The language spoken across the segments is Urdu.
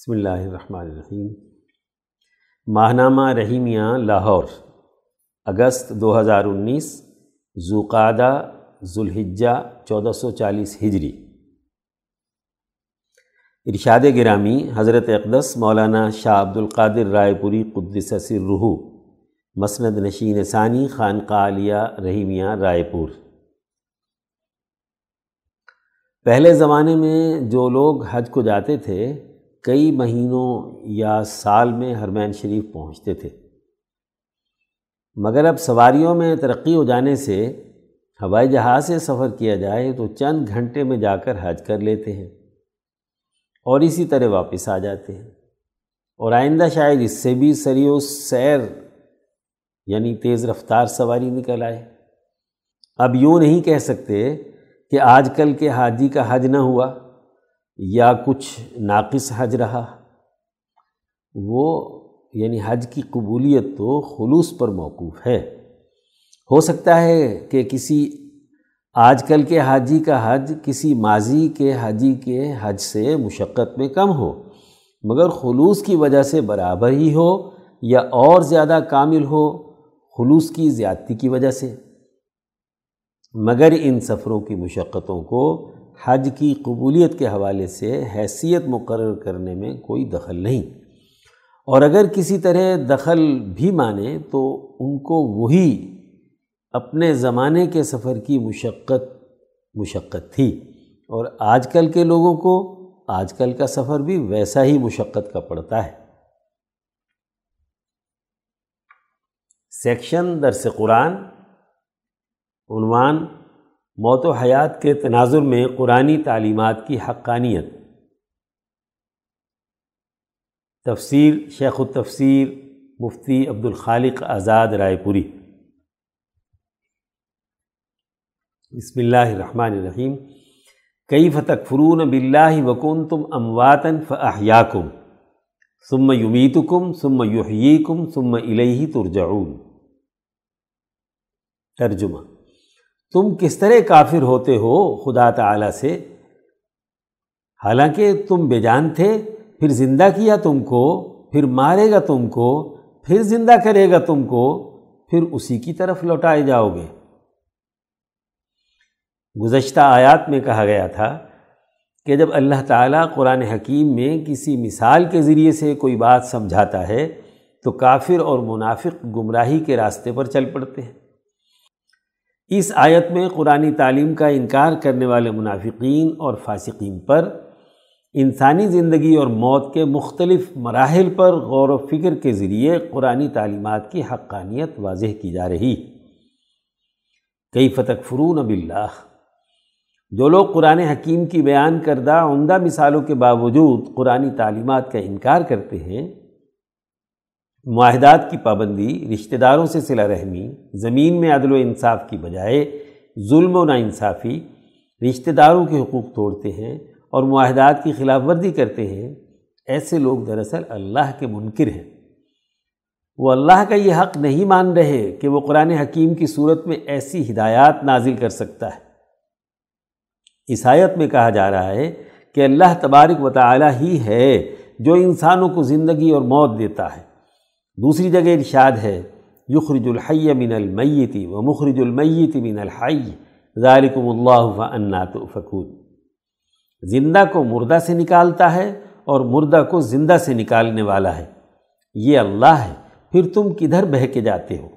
بسم اللہ الرحمن الرحیم۔ ماہنامہ رحیمیہ لاہور، اگست دو ہزار انیس زوقادہ ذوالحجہ چودہ سو چالیس ہجری۔ ارشاد گرامی حضرت اقدس مولانا شاہ عبد القادر رائے پوری قدس سر رحو مسند نشین ثانی خانقاہ علیہ رحیمیہ رائے پور۔ پہلے زمانے میں جو لوگ حج کو جاتے تھے کئی مہینوں یا سال میں حرمین شریف پہنچتے تھے۔ مگر اب سواریوں میں ترقی ہو جانے سے ہوائی جہاز سے سفر کیا جائے تو چند گھنٹے میں جا کر حج کر لیتے ہیں اور اسی طرح واپس آ جاتے ہیں۔ اور آئندہ شاید اس سے بھی سری و سیر یعنی تیز رفتار سواری نکل آئے۔ اب یوں نہیں کہہ سکتے کہ آج کل کے حاجی کا حج نہ ہوا۔ یا کچھ ناقص حج رہا؟ وہ یعنی حج کی قبولیت تو خلوص پر موقوف ہے۔ ہو سکتا ہے کہ کسی آج کل کے حاجی کا حج کسی ماضی کے حاجی کے حج سے مشقت میں کم ہو، مگر خلوص کی وجہ سے برابر ہی ہو یا اور زیادہ کامل ہو خلوص کی زیادتی کی وجہ سے۔ مگر ان سفروں کی مشقتوں کو حج کی قبولیت کے حوالے سے حیثیت مقرر کرنے میں کوئی دخل نہیں۔ اور اگر کسی طرح دخل بھی مانے تو ان کو وہی اپنے زمانے کے سفر کی مشقت مشقت تھی۔ اور آج کل کے لوگوں کو آج کل کا سفر بھی ویسا ہی مشقت کا پڑتا ہے۔ سیکشن درس قرآن، عنوان موت و حیات کے تناظر میں قرآنی تعلیمات کی حقانیت۔ تفسیر شیخ التفسیر مفتی عبد الخالق آزاد رائے پوری۔ بسم اللہ الرحمن الرحیم۔ کئی فتق فرون بلّہ وکن تم امواتن فاحیاکم۔ ثم یمیتکم، ثم یحییکم، ثم الیہ ترجعون۔ ترجمہ۔ تم کس طرح کافر ہوتے ہو خدا تعالی سے؟ حالانکہ تم بے جان تھے، پھر زندہ کیا تم کو، پھر مارے گا تم کو، پھر زندہ کرے گا تم کو، پھر اسی کی طرف لوٹائے جاؤ گے۔ گزشتہ آیات میں کہا گیا تھا کہ جب اللہ تعالیٰ قرآن حکیم میں کسی مثال کے ذریعے سے کوئی بات سمجھاتا ہے، تو کافر اور منافق گمراہی کے راستے پر چل پڑتے ہیں۔ اس آیت میں قرآن تعلیم کا انکار کرنے والے منافقین اور فاسقین پر، انسانی زندگی اور موت کے مختلف مراحل پر غور و فکر کے ذریعے قرآن تعلیمات کی حقانیت واضح کی جا رہی۔ کئی فتق فرون اب اللہ جو لوگ قرآن حکیم کی بیان کردہ عمدہ مثالوں کے باوجود قرآن تعلیمات کا انکار کرتے ہیں معاہدات کی پابندی، رشتہ داروں سے صلہ رحمی، زمین میں عدل و انصاف کی بجائے ظلم و ناانصافی، رشتہ داروں کے حقوق توڑتے ہیں اور معاہدات کی خلاف ورزی کرتے ہیں، ایسے لوگ دراصل اللہ کے منکر ہیں۔ وہ اللہ کا یہ حق نہیں مان رہے کہ وہ قرآن حکیم کی صورت میں ایسی ہدایات نازل کر سکتا ہے۔ عیسائیت میں کہا جا رہا ہے کہ اللہ تبارک و تعالی ہی ہے جو انسانوں کو زندگی اور موت دیتا ہے۔ دوسری جگہ ارشاد ہے، یخرج الحی من المیتی و مخرج المیت من الحی، ذالکم اللہ فانات فکون زندہ کو مردہ سے نکالتا ہے اور مردہ کو زندہ سے نکالنے والا ہے۔ یہ اللہ ہے، پھر تم کدھر بہہ کے جاتے ہو؟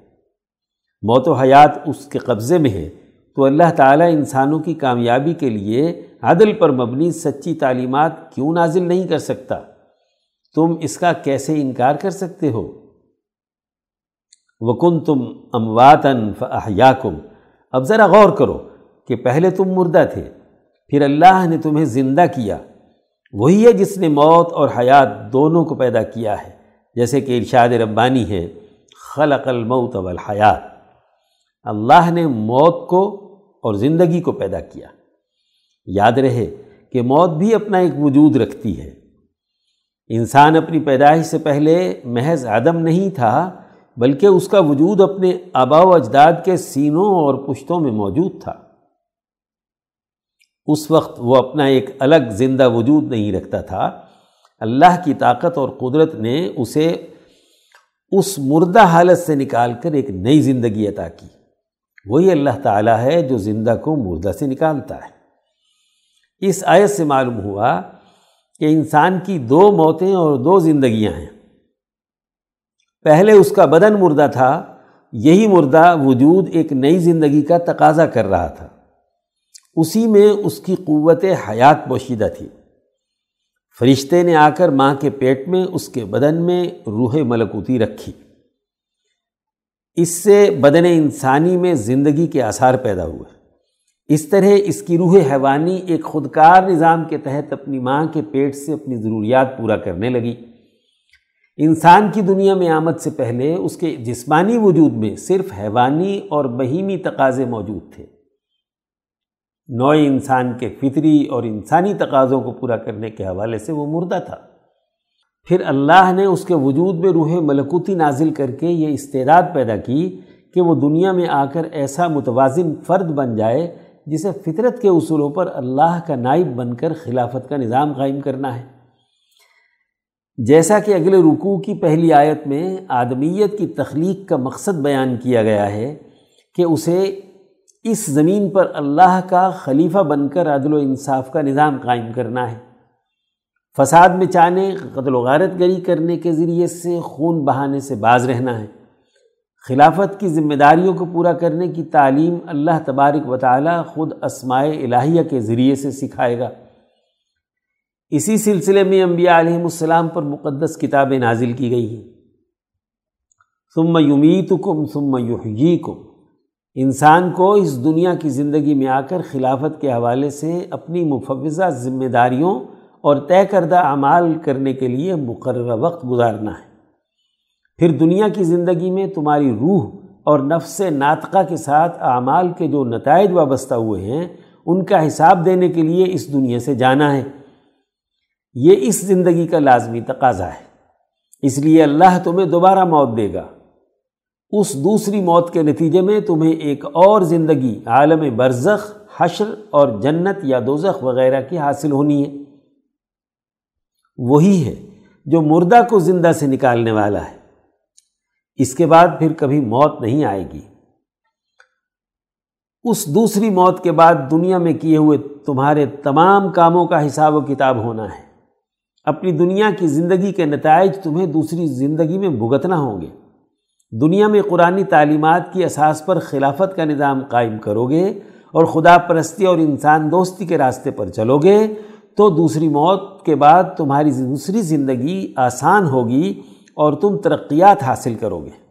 موت و حیات اس کے قبضے میں ہے۔ تو اللہ تعالیٰ انسانوں کی کامیابی کے لیے عدل پر مبنی سچی تعلیمات کیوں نازل نہیں کر سکتا؟ تم اس کا کیسے انکار کر سکتے ہو؟ وکن تم امواتن فاحیاکم اب ذرا غور کرو کہ پہلے تم مردہ تھے، پھر اللہ نے تمہیں زندہ کیا۔ وہی ہے جس نے موت اور حیات دونوں کو پیدا کیا ہے۔ جیسے کہ ارشاد ربانی ہے، خلق الموت والحیات۔ اللہ نے موت کو اور زندگی کو پیدا کیا۔ یاد رہے کہ موت بھی اپنا ایک وجود رکھتی ہے۔ انسان اپنی پیدائش سے پہلے محض عدم نہیں تھا بلکہ اس کا وجود اپنے آبا و اجداد کے سینوں اور پشتوں میں موجود تھا۔ اس وقت وہ اپنا ایک الگ زندہ وجود نہیں رکھتا تھا۔ اللہ کی طاقت اور قدرت نے اسے اس مردہ حالت سے نکال کر ایک نئی زندگی عطا کی۔ وہی اللہ تعالیٰ ہے جو زندہ کو مردہ سے نکالتا ہے۔ اس آیت سے معلوم ہوا کہ انسان کی دو موتیں اور دو زندگیاں ہیں۔ پہلے اس کا بدن مردہ تھا، یہی مردہ وجود ایک نئی زندگی کا تقاضا کر رہا تھا۔ اسی میں اس کی قوت حیات پوشیدہ تھی۔ فرشتے نے آ کر ماں کے پیٹ میں اس کے بدن میں روح ملکوتی رکھی۔ اس سے بدن انسانی میں زندگی کے آثار پیدا ہوئے۔ اس طرح اس کی روح حیوانی ایک خودکار نظام کے تحت اپنی ماں کے پیٹ سے اپنی ضروریات پورا کرنے لگی۔ انسان کی دنیا میں آمد سے پہلے اس کے جسمانی وجود میں صرف حیوانی اور بہیمی تقاضے موجود تھے۔ نوع انسان کے فطری اور انسانی تقاضوں کو پورا کرنے کے حوالے سے وہ مردہ تھا۔ پھر اللہ نے اس کے وجود میں روح ملکوتی نازل کر کے یہ استعداد پیدا کی کہ وہ دنیا میں آ کر ایسا متوازن فرد بن جائے جسے فطرت کے اصولوں پر اللہ کا نائب بن کر خلافت کا نظام قائم کرنا ہے۔ جیسا کہ اگلے رکوع کی پہلی آیت میں آدمیت کی تخلیق کا مقصد بیان کیا گیا ہے کہ اسے اس زمین پر اللہ کا خلیفہ بن کر عدل و انصاف کا نظام قائم کرنا ہے۔ فساد میں چانے قتل و غارت گری کرنے کے ذریعے سے خون بہانے سے باز رہنا ہے۔ خلافت کی ذمہ داریوں کو پورا کرنے کی تعلیم اللہ تبارک و تعالی خود اسماء الہیہ کے ذریعے سے سکھائے گا۔ اسی سلسلے میں انبیاء علیہ السلام پر مقدس کتابیں نازل کی گئی ہیں۔ ثم یمیتکم ثم یحییکم۔ انسان کو اس دنیا کی زندگی میں آ کر خلافت کے حوالے سے اپنی مفوضہ ذمہ داریوں اور طے کردہ اعمال کرنے کے لیے مقررہ وقت گزارنا ہے۔ پھر دنیا کی زندگی میں تمہاری روح اور نفس ناطقہ کے ساتھ اعمال کے جو نتائج وابستہ ہوئے ہیں، ان کا حساب دینے کے لیے اس دنیا سے جانا ہے۔ یہ اس زندگی کا لازمی تقاضا ہے۔ اس لیے اللہ تمہیں دوبارہ موت دے گا۔ اس دوسری موت کے نتیجے میں تمہیں ایک اور زندگی، عالم برزخ، حشر اور جنت یا دوزخ وغیرہ کی حاصل ہونی ہے۔ وہی ہے جو مردہ کو زندہ سے نکالنے والا ہے۔ اس کے بعد پھر کبھی موت نہیں آئے گی۔ اس دوسری موت کے بعد دنیا میں کیے ہوئے تمہارے تمام کاموں کا حساب و کتاب ہونا ہے۔ اپنی دنیا کی زندگی کے نتائج تمہیں دوسری زندگی میں بھگتنا ہوں گے۔ دنیا میں قرآن تعلیمات کی اساس پر خلافت کا نظام قائم کرو گے اور خدا پرستی اور انسان دوستی کے راستے پر چلو گے تو دوسری موت کے بعد تمہاری دوسری زندگی آسان ہوگی اور تم ترقیات حاصل کرو گے۔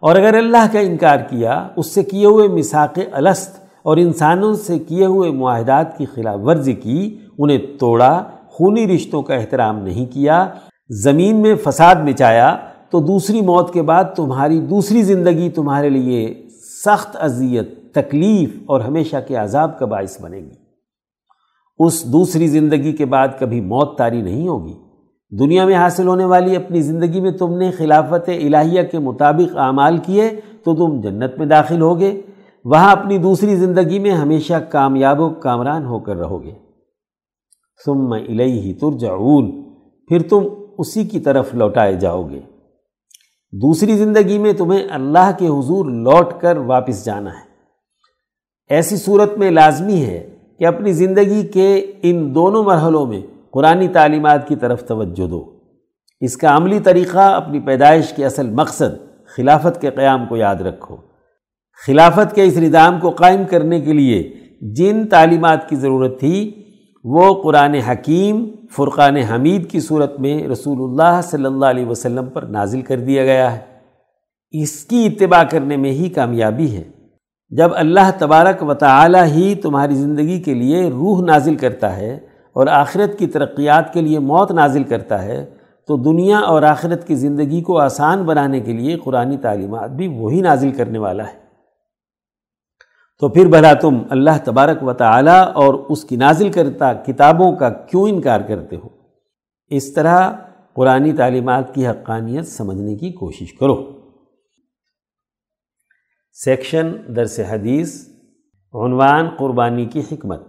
اور اگر اللہ کا انکار کیا، اس سے کیے ہوئے مساق الست اور انسانوں سے کیے ہوئے معاہدات کی خلاف ورزی کی انہیں توڑا، خونی رشتوں کا احترام نہیں کیا، زمین میں فساد مچایا، تو دوسری موت کے بعد تمہاری دوسری زندگی تمہارے لیے سخت اذیت، تکلیف اور ہمیشہ کے عذاب کا باعث بنے گی۔ اس دوسری زندگی کے بعد کبھی موت تاری نہیں ہوگی۔ دنیا میں حاصل ہونے والی اپنی زندگی میں تم نے خلافت الہیہ کے مطابق اعمال کیے تو تم جنت میں داخل ہوگے۔ وہاں اپنی دوسری زندگی میں ہمیشہ کامیاب و کامران ہو کر رہو گے۔ ثم الیہ ترجعون، پھر تم اسی کی طرف لوٹائے جاؤ گے۔ دوسری زندگی میں تمہیں اللہ کے حضور لوٹ کر واپس جانا ہے۔ ایسی صورت میں لازمی ہے کہ اپنی زندگی کے ان دونوں مرحلوں میں قرآن تعلیمات کی طرف توجہ دو۔ اس کا عملی طریقہ اپنی پیدائش کے اصل مقصد خلافت کے قیام کو یاد رکھو۔ خلافت کے اس نظام کو قائم کرنے کے لیے جن تعلیمات کی ضرورت تھی وہ قرآن حکیم فرقان حمید کی صورت میں رسول اللہ صلی اللہ علیہ وسلم پر نازل کر دیا گیا ہے۔ اس کی اتباع کرنے میں ہی کامیابی ہے۔ جب اللہ تبارک و تعالی ہی تمہاری زندگی کے لیے روح نازل کرتا ہے اور آخرت کی ترقیات کے لیے موت نازل کرتا ہے، تو دنیا اور آخرت کی زندگی کو آسان بنانے کے لیے قرآن تعلیمات بھی وہی نازل کرنے والا ہے۔ تو پھر بھلا تم اللہ تبارک و تعالی اور اس کی نازل کرتا کتابوں کا کیوں انکار کرتے ہو؟ اس طرح قرآن تعلیمات کی حقانیت سمجھنے کی کوشش کرو۔ سیکشن درس حدیث، عنوان قربانی کی حکمت۔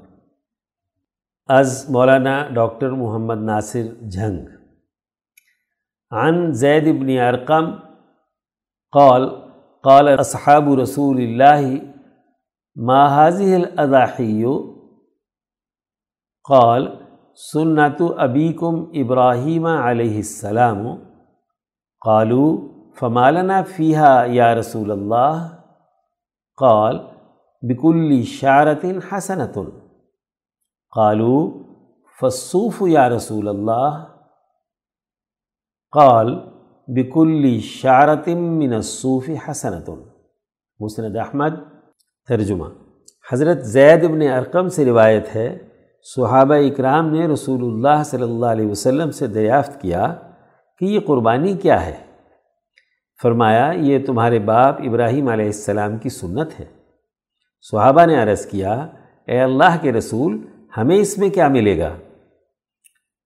از مولانا ڈاکٹر محمد ناصر جھنگ۔ عن زید ابن ارقم قال قال اصحاب رسول اللہ ما هذه قال سنت ابیکم ابراہیم علیہ السلام. قالوا فمالنا فيها یا رسول اللہ قال، بكل شعرة حسنة. قالوا، فالصوف یا رسول اللہ قال، بكل شعرة من الصوف حسنة. مسند احمد ترجمہ۔ حضرت زید ابن ارقم سے روایت ہے، صحابہ اکرام نے رسول اللہ صلی اللہ علیہ وسلم سے دریافت کیا کہ یہ قربانی کیا ہے۔ فرمایا، یہ تمہارے باپ ابراہیم علیہ السلام کی سنت ہے۔ صحابہ نے عرض کیا، اے اللہ کے رسول، ہمیں اس میں کیا ملے گا؟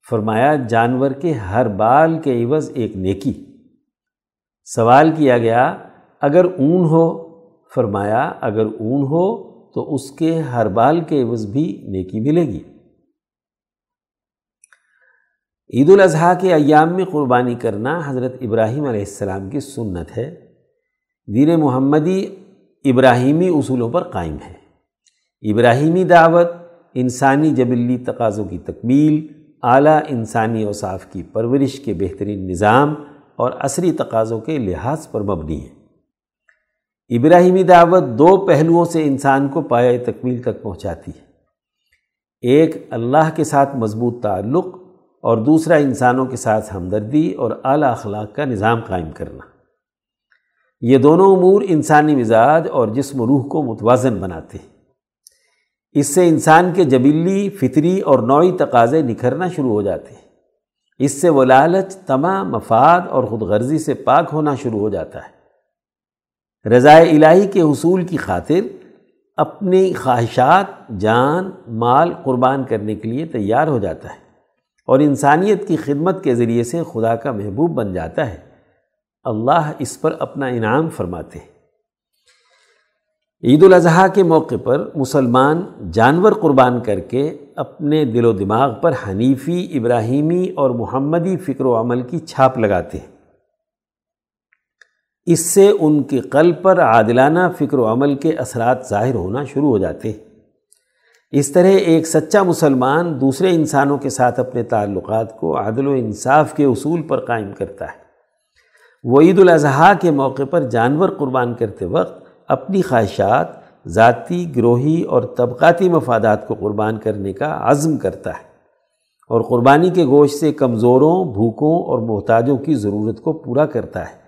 فرمایا، جانور کے ہر بال کے عوض ایک نیکی۔ سوال کیا گیا، اگر اون ہو فرمایا، اگر اون ہو تو اس کے ہر بال کے عوض بھی نیکی ملے گی۔ عید الاضحیٰ کے ایام میں قربانی کرنا حضرت ابراہیم علیہ السلام کی سنت ہے۔ دین محمدی ابراہیمی اصولوں پر قائم ہے۔ ابراہیمی دعوت، انسانی جبلی تقاضوں کی تکمیل، اعلیٰ انسانی اوصاف کی پرورش کے بہترین نظام اور عصری تقاضوں کے لحاظ پر مبنی ہے۔ ابراہیمی دعوت دو پہلوؤں سے انسان کو پایہ تکمیل تک پہنچاتی ہے۔ ایک، اللہ کے ساتھ مضبوط تعلق اور دوسرا، انسانوں کے ساتھ ہمدردی اور اعلیٰ اخلاق کا نظام قائم کرنا۔ یہ دونوں امور انسانی مزاج اور جسم و روح کو متوازن بناتے ہیں۔ اس سے انسان کے جبلی، فطری اور نوعی تقاضے نکھرنا شروع ہو جاتے ہیں۔ اس سے وہ لالچ تمام مفاد اور خود غرضی سے پاک ہونا شروع ہو جاتا ہے۔ رضائے الہی کے حصول کی خاطر اپنی خواہشات، جان، مال قربان کرنے کے لیے تیار ہو جاتا ہے اور انسانیت کی خدمت کے ذریعے سے خدا کا محبوب بن جاتا ہے۔ اللہ اس پر اپنا انعام فرماتے ہیں۔ عید الاضحیٰ کے موقع پر مسلمان جانور قربان کر کے اپنے دل و دماغ پر حنیفی، ابراہیمی اور محمدی فکر و عمل کی چھاپ لگاتے ہیں۔ اس سے ان کے قلب پر عادلانہ فکر و عمل کے اثرات ظاہر ہونا شروع ہو جاتے ہیں۔ اس طرح ایک سچا مسلمان دوسرے انسانوں کے ساتھ اپنے تعلقات کو عادل و انصاف کے اصول پر قائم کرتا ہے۔ وہ عید الاضحیٰ کے موقع پر جانور قربان کرتے وقت اپنی خواہشات، ذاتی، گروہی اور طبقاتی مفادات کو قربان کرنے کا عزم کرتا ہے اور قربانی کے گوشت سے کمزوروں، بھوکوں اور محتاجوں کی ضرورت کو پورا کرتا ہے۔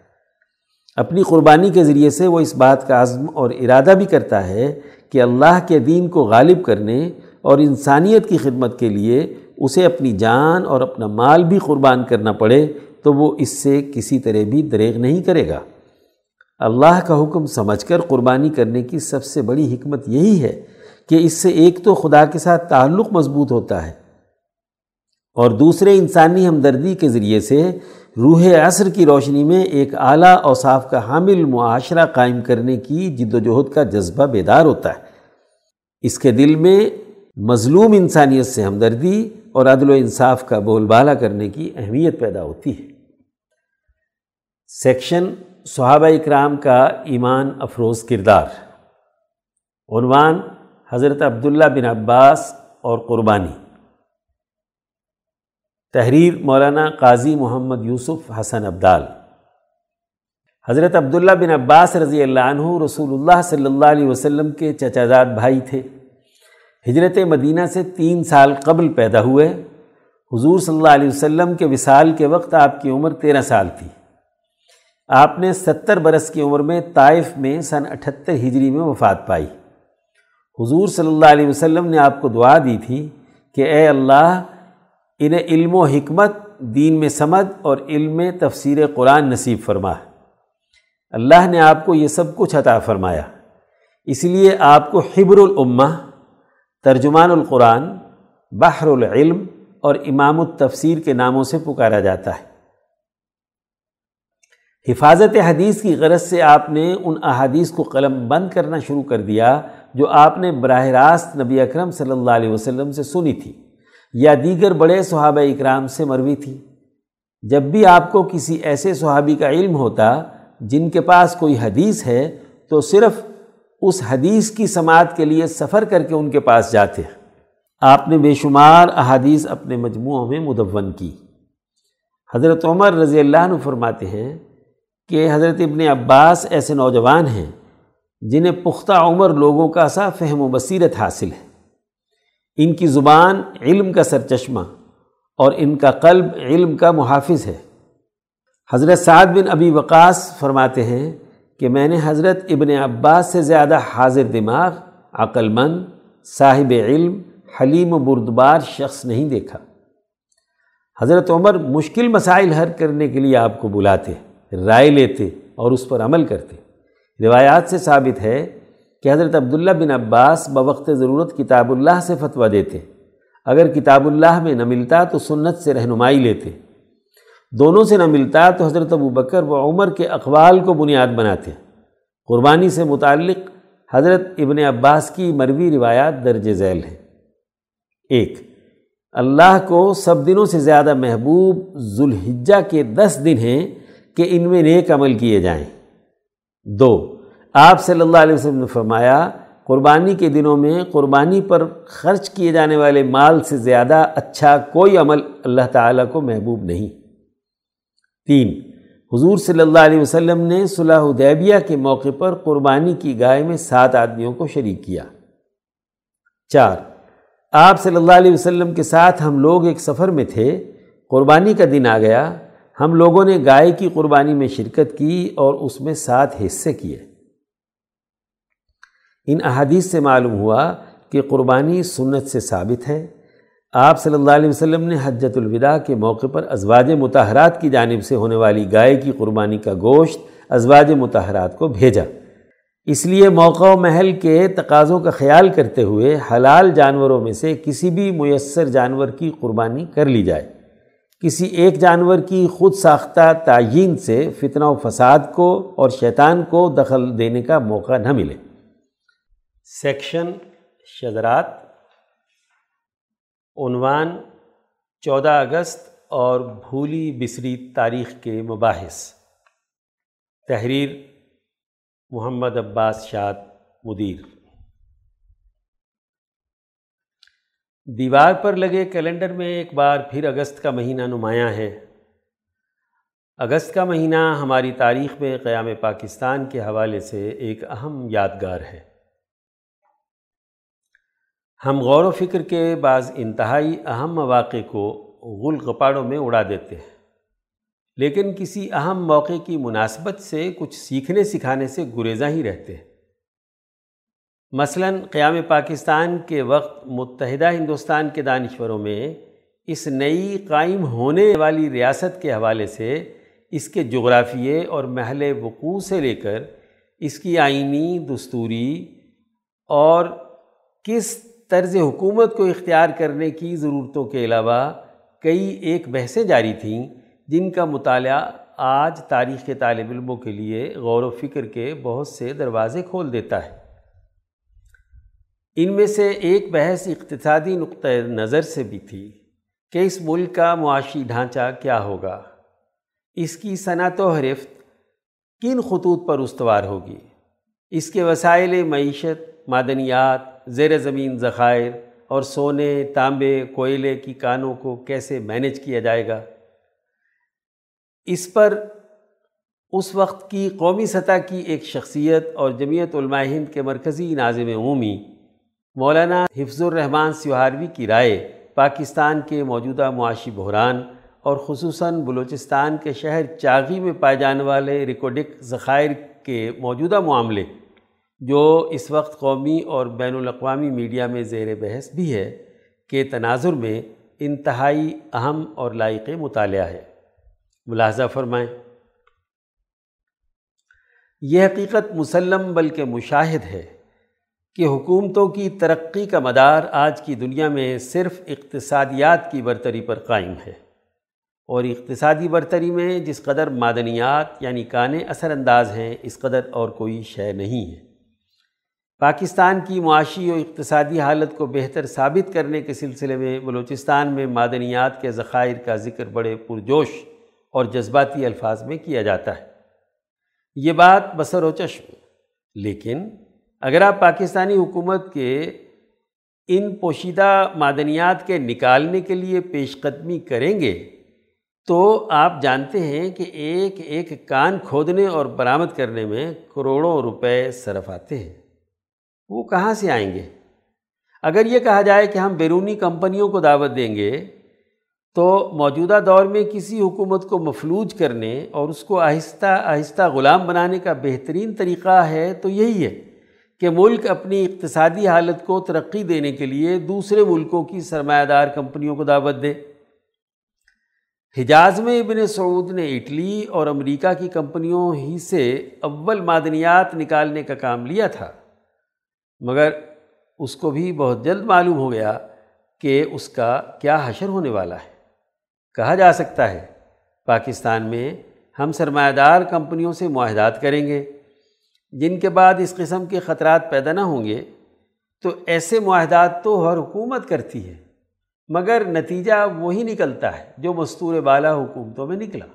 اپنی قربانی کے ذریعے سے وہ اس بات کا عزم اور ارادہ بھی کرتا ہے کہ اللہ کے دین کو غالب کرنے اور انسانیت کی خدمت کے لیے اسے اپنی جان اور اپنا مال بھی قربان کرنا پڑے تو وہ اس سے کسی طرح بھی دریغ نہیں کرے گا۔ اللہ کا حکم سمجھ کر قربانی کرنے کی سب سے بڑی حکمت یہی ہے کہ اس سے ایک تو خدا کے ساتھ تعلق مضبوط ہوتا ہے اور دوسرے انسانی ہمدردی کے ذریعے سے روح عصر کی روشنی میں ایک اعلیٰ اوصاف کا حامل معاشرہ قائم کرنے کی جد و جہد کا جذبہ بیدار ہوتا ہے۔ اس کے دل میں مظلوم انسانیت سے ہمدردی اور عدل و انصاف کا بول بالا کرنے کی اہمیت پیدا ہوتی ہے۔ سیکشن صحابہ اکرام کا ایمان افروز کردار۔ عنوان حضرت عبداللہ بن عباس اور قربانی۔ تحریر مولانا قاضی محمد یوسف حسن عبدال حضرت عبداللہ بن عباس رضی اللہ عنہ رسول اللہ صلی اللہ علیہ وسلم کے چچاداد بھائی تھے۔ ہجرت مدینہ سے تین سال قبل پیدا ہوئے۔ حضور صلی اللہ علیہ وسلم کے وصال کے وقت آپ کی عمر تیرہ سال تھی۔ آپ نے ستر برس کی عمر میں طائف میں سن اٹھتر ہجری میں وفات پائی۔ حضور صلی اللہ علیہ وسلم نے آپ کو دعا دی تھی کہ اے اللہ انہیں علم و حکمت، دین میں سمجھ اور علم تفسیر قرآن نصیب فرما اللہ نے آپ کو یہ سب کچھ عطا فرمایا۔ اس لیے آپ کو حبر الامہ، ترجمان القرآن، بحر العلم اور امام التفسیر کے ناموں سے پکارا جاتا ہے۔ حفاظت حدیث کی غرض سے آپ نے ان احادیث کو قلم بند کرنا شروع کر دیا جو آپ نے براہ راست نبی اکرم صلی اللہ علیہ وسلم سے سنی تھی۔ یا دیگر بڑے صحابہ اکرام سے مروی تھی۔ جب بھی آپ کو کسی ایسے صحابی کا علم ہوتا جن کے پاس کوئی حدیث ہے، تو صرف اس حدیث کی سماعت کے لیے سفر کر کے ان کے پاس جاتے آپ نے بے شمار احادیث اپنے مجموعوں میں مدون کی۔ حضرت عمر رضی اللہ عنہ فرماتے ہیں کہ حضرت ابن عباس ایسے نوجوان ہیں جنہیں پختہ عمر لوگوں کا سا فہم و بصیرت حاصل ہے۔ ان کی زبان علم کا سرچشمہ اور ان کا قلب علم کا محافظ ہے۔ حضرت سعد بن ابی وقاص فرماتے ہیں کہ میں نے حضرت ابن عباس سے زیادہ حاضر دماغ عقل مند صاحب علم، حلیم و بردبار شخص نہیں دیکھا۔ حضرت عمر مشکل مسائل حل کرنے کے لیے آپ کو بلاتے، رائے لیتے اور اس پر عمل کرتے۔ روایات سے ثابت ہے کہ حضرت عبداللہ بن عباس بوقت ضرورت کتاب اللہ سے فتویٰ دیتے۔ اگر کتاب اللہ میں نہ ملتا تو سنت سے رہنمائی لیتے۔ دونوں سے نہ ملتا تو حضرت ابو بکر و عمر کے اقوال کو بنیاد بناتے۔ قربانی سے متعلق حضرت ابن عباس کی مروی روایات درج ذیل ہیں۔ ایک، اللہ کو سب دنوں سے زیادہ محبوب ذوالحجہ کے دس دن ہیں کہ ان میں نیک عمل کیے جائیں۔ دو آپ صلی اللہ علیہ وسلم نے فرمایا، قربانی کے دنوں میں قربانی پر خرچ کیے جانے والے مال سے زیادہ اچھا کوئی عمل اللہ تعالیٰ کو محبوب نہیں۔ تین، حضور صلی اللہ علیہ وسلم نے صلاح حدیبیہ کے موقع پر قربانی کی گائے میں سات آدمیوں کو شریک کیا۔ چار، آپ صلی اللہ علیہ وسلم کے ساتھ ہم لوگ ایک سفر میں تھے، قربانی کا دن آ گیا، ہم لوگوں نے گائے کی قربانی میں شرکت کی اور اس میں سات حصے کیے۔ ان احادیث سے معلوم ہوا کہ قربانی سنت سے ثابت ہے۔ آپ صلی اللہ علیہ وسلم نے حجت الوداع کے موقع پر ازواج متحرات کی جانب سے ہونے والی گائے کی قربانی کا گوشت ازواج متحرات کو بھیجا۔ اس لیے موقع و محل کے تقاضوں کا خیال کرتے ہوئے حلال جانوروں میں سے کسی بھی میسر جانور کی قربانی کر لی جائے۔ کسی ایک جانور کی خود ساختہ تعین سے فتنہ و فساد کو اور شیطان کو دخل دینے کا موقع نہ ملے۔ سیکشن شذرات، عنوان چودہ اگست اور بھولی بسری تاریخ کے مباحث۔ تحریر محمد عباس شاد مدیر۔ دیوار پر لگے کیلنڈر میں ایک بار پھر اگست کا مہینہ نمایاں ہے۔ اگست کا مہینہ ہماری تاریخ میں قیام پاکستان کے حوالے سے ایک اہم یادگار ہے۔ ہم غور و فکر کے بعض انتہائی اہم مواقع کو غل غپاڑوں میں اڑا دیتے ہیں۔ لیکن کسی اہم موقع کی مناسبت سے کچھ سیکھنے سکھانے سے گریزاں ہی رہتے ہیں۔ مثلا قیام پاکستان کے وقت متحدہ ہندوستان کے دانشوروں میں اس نئی قائم ہونے والی ریاست کے حوالے سے اس کے جغرافیے اور محل وقوع سے لے کر اس کی آئینی دستوری اور کس طرز حکومت کو اختیار کرنے کی ضرورتوں کے علاوہ کئی ایک بحثیں جاری تھیں جن کا مطالعہ آج تاریخ کے طالب علموں کے لیے غور و فکر کے بہت سے دروازے کھول دیتا ہے۔ ان میں سے ایک بحث اقتصادی نقطۂ نظر سے بھی تھی کہ اس ملک کا معاشی ڈھانچہ کیا ہوگا۔ اس کی صنعت و حرفت کن خطوط پر استوار ہوگی؟ اس کے وسائل، معیشت، معدنیات زیر زمین ذخائر اور سونے، تانبے، کوئلے کی کانوں کو کیسے مینج کیا جائے گا؟ اس پر اس وقت کی قومی سطح کی ایک شخصیت اور جمعیت علماء ہند کے مرکزی ناظم عمومی مولانا حفظ الرحمن سیوہاروی کی رائے پاکستان کے موجودہ معاشی بحران اور خصوصاً بلوچستان کے شہر چاغی میں پائے جانے والے ریکوڈک ذخائر کے موجودہ معاملے جو اس وقت قومی اور بین الاقوامی میڈیا میں زیر بحث بھی ہے کہ تناظر میں انتہائی اہم اور لائق مطالعہ ہے۔ ملاحظہ فرمائیں۔ یہ حقیقت مسلم بلکہ مشاہد ہے کہ حکومتوں کی ترقی کا مدار آج کی دنیا میں صرف اقتصادیات کی برتری پر قائم ہے اور اقتصادی برتری میں جس قدر معدنیات یعنی کانے اثر انداز ہیں اس قدر اور کوئی شے نہیں ہے۔ پاکستان کی معاشی و اقتصادی حالت کو بہتر ثابت کرنے کے سلسلے میں بلوچستان میں معدنیات کے ذخائر کا ذکر بڑے پرجوش اور جذباتی الفاظ میں کیا جاتا ہے۔ یہ بات بسر و چشم لیکن اگر آپ پاکستانی حکومت کے ان پوشیدہ معدنیات کے نکالنے کے لیے پیش قدمی کریں گے، تو آپ جانتے ہیں کہ ایک ایک کان کھودنے اور برآمد کرنے میں کروڑوں روپے صرف آتے ہیں۔ وہ کہاں سے آئیں گے؟ اگر یہ کہا جائے کہ ہم بیرونی کمپنیوں کو دعوت دیں گے، تو موجودہ دور میں کسی حکومت کو مفلوج کرنے اور اس کو آہستہ آہستہ غلام بنانے کا بہترین طریقہ ہے تو یہی ہے کہ ملک اپنی اقتصادی حالت کو ترقی دینے کے لیے دوسرے ملکوں کی سرمایہ دار کمپنیوں کو دعوت دے۔ حجاز میں ابن سعود نے اٹلی اور امریکہ کی کمپنیوں ہی سے اول معدنیات نکالنے کا کام لیا تھا۔ مگر اس کو بھی بہت جلد معلوم ہو گیا کہ اس کا کیا حشر ہونے والا ہے۔ کہا جا سکتا ہے، پاکستان میں ہم سرمایہ دار کمپنیوں سے معاہدات کریں گے، جن کے بعد اس قسم کے خطرات پیدا نہ ہوں گے۔ تو ایسے معاہدات تو ہر حکومت کرتی ہے، مگر نتیجہ وہی نکلتا ہے جو مستور بالا حکومتوں میں نکلا۔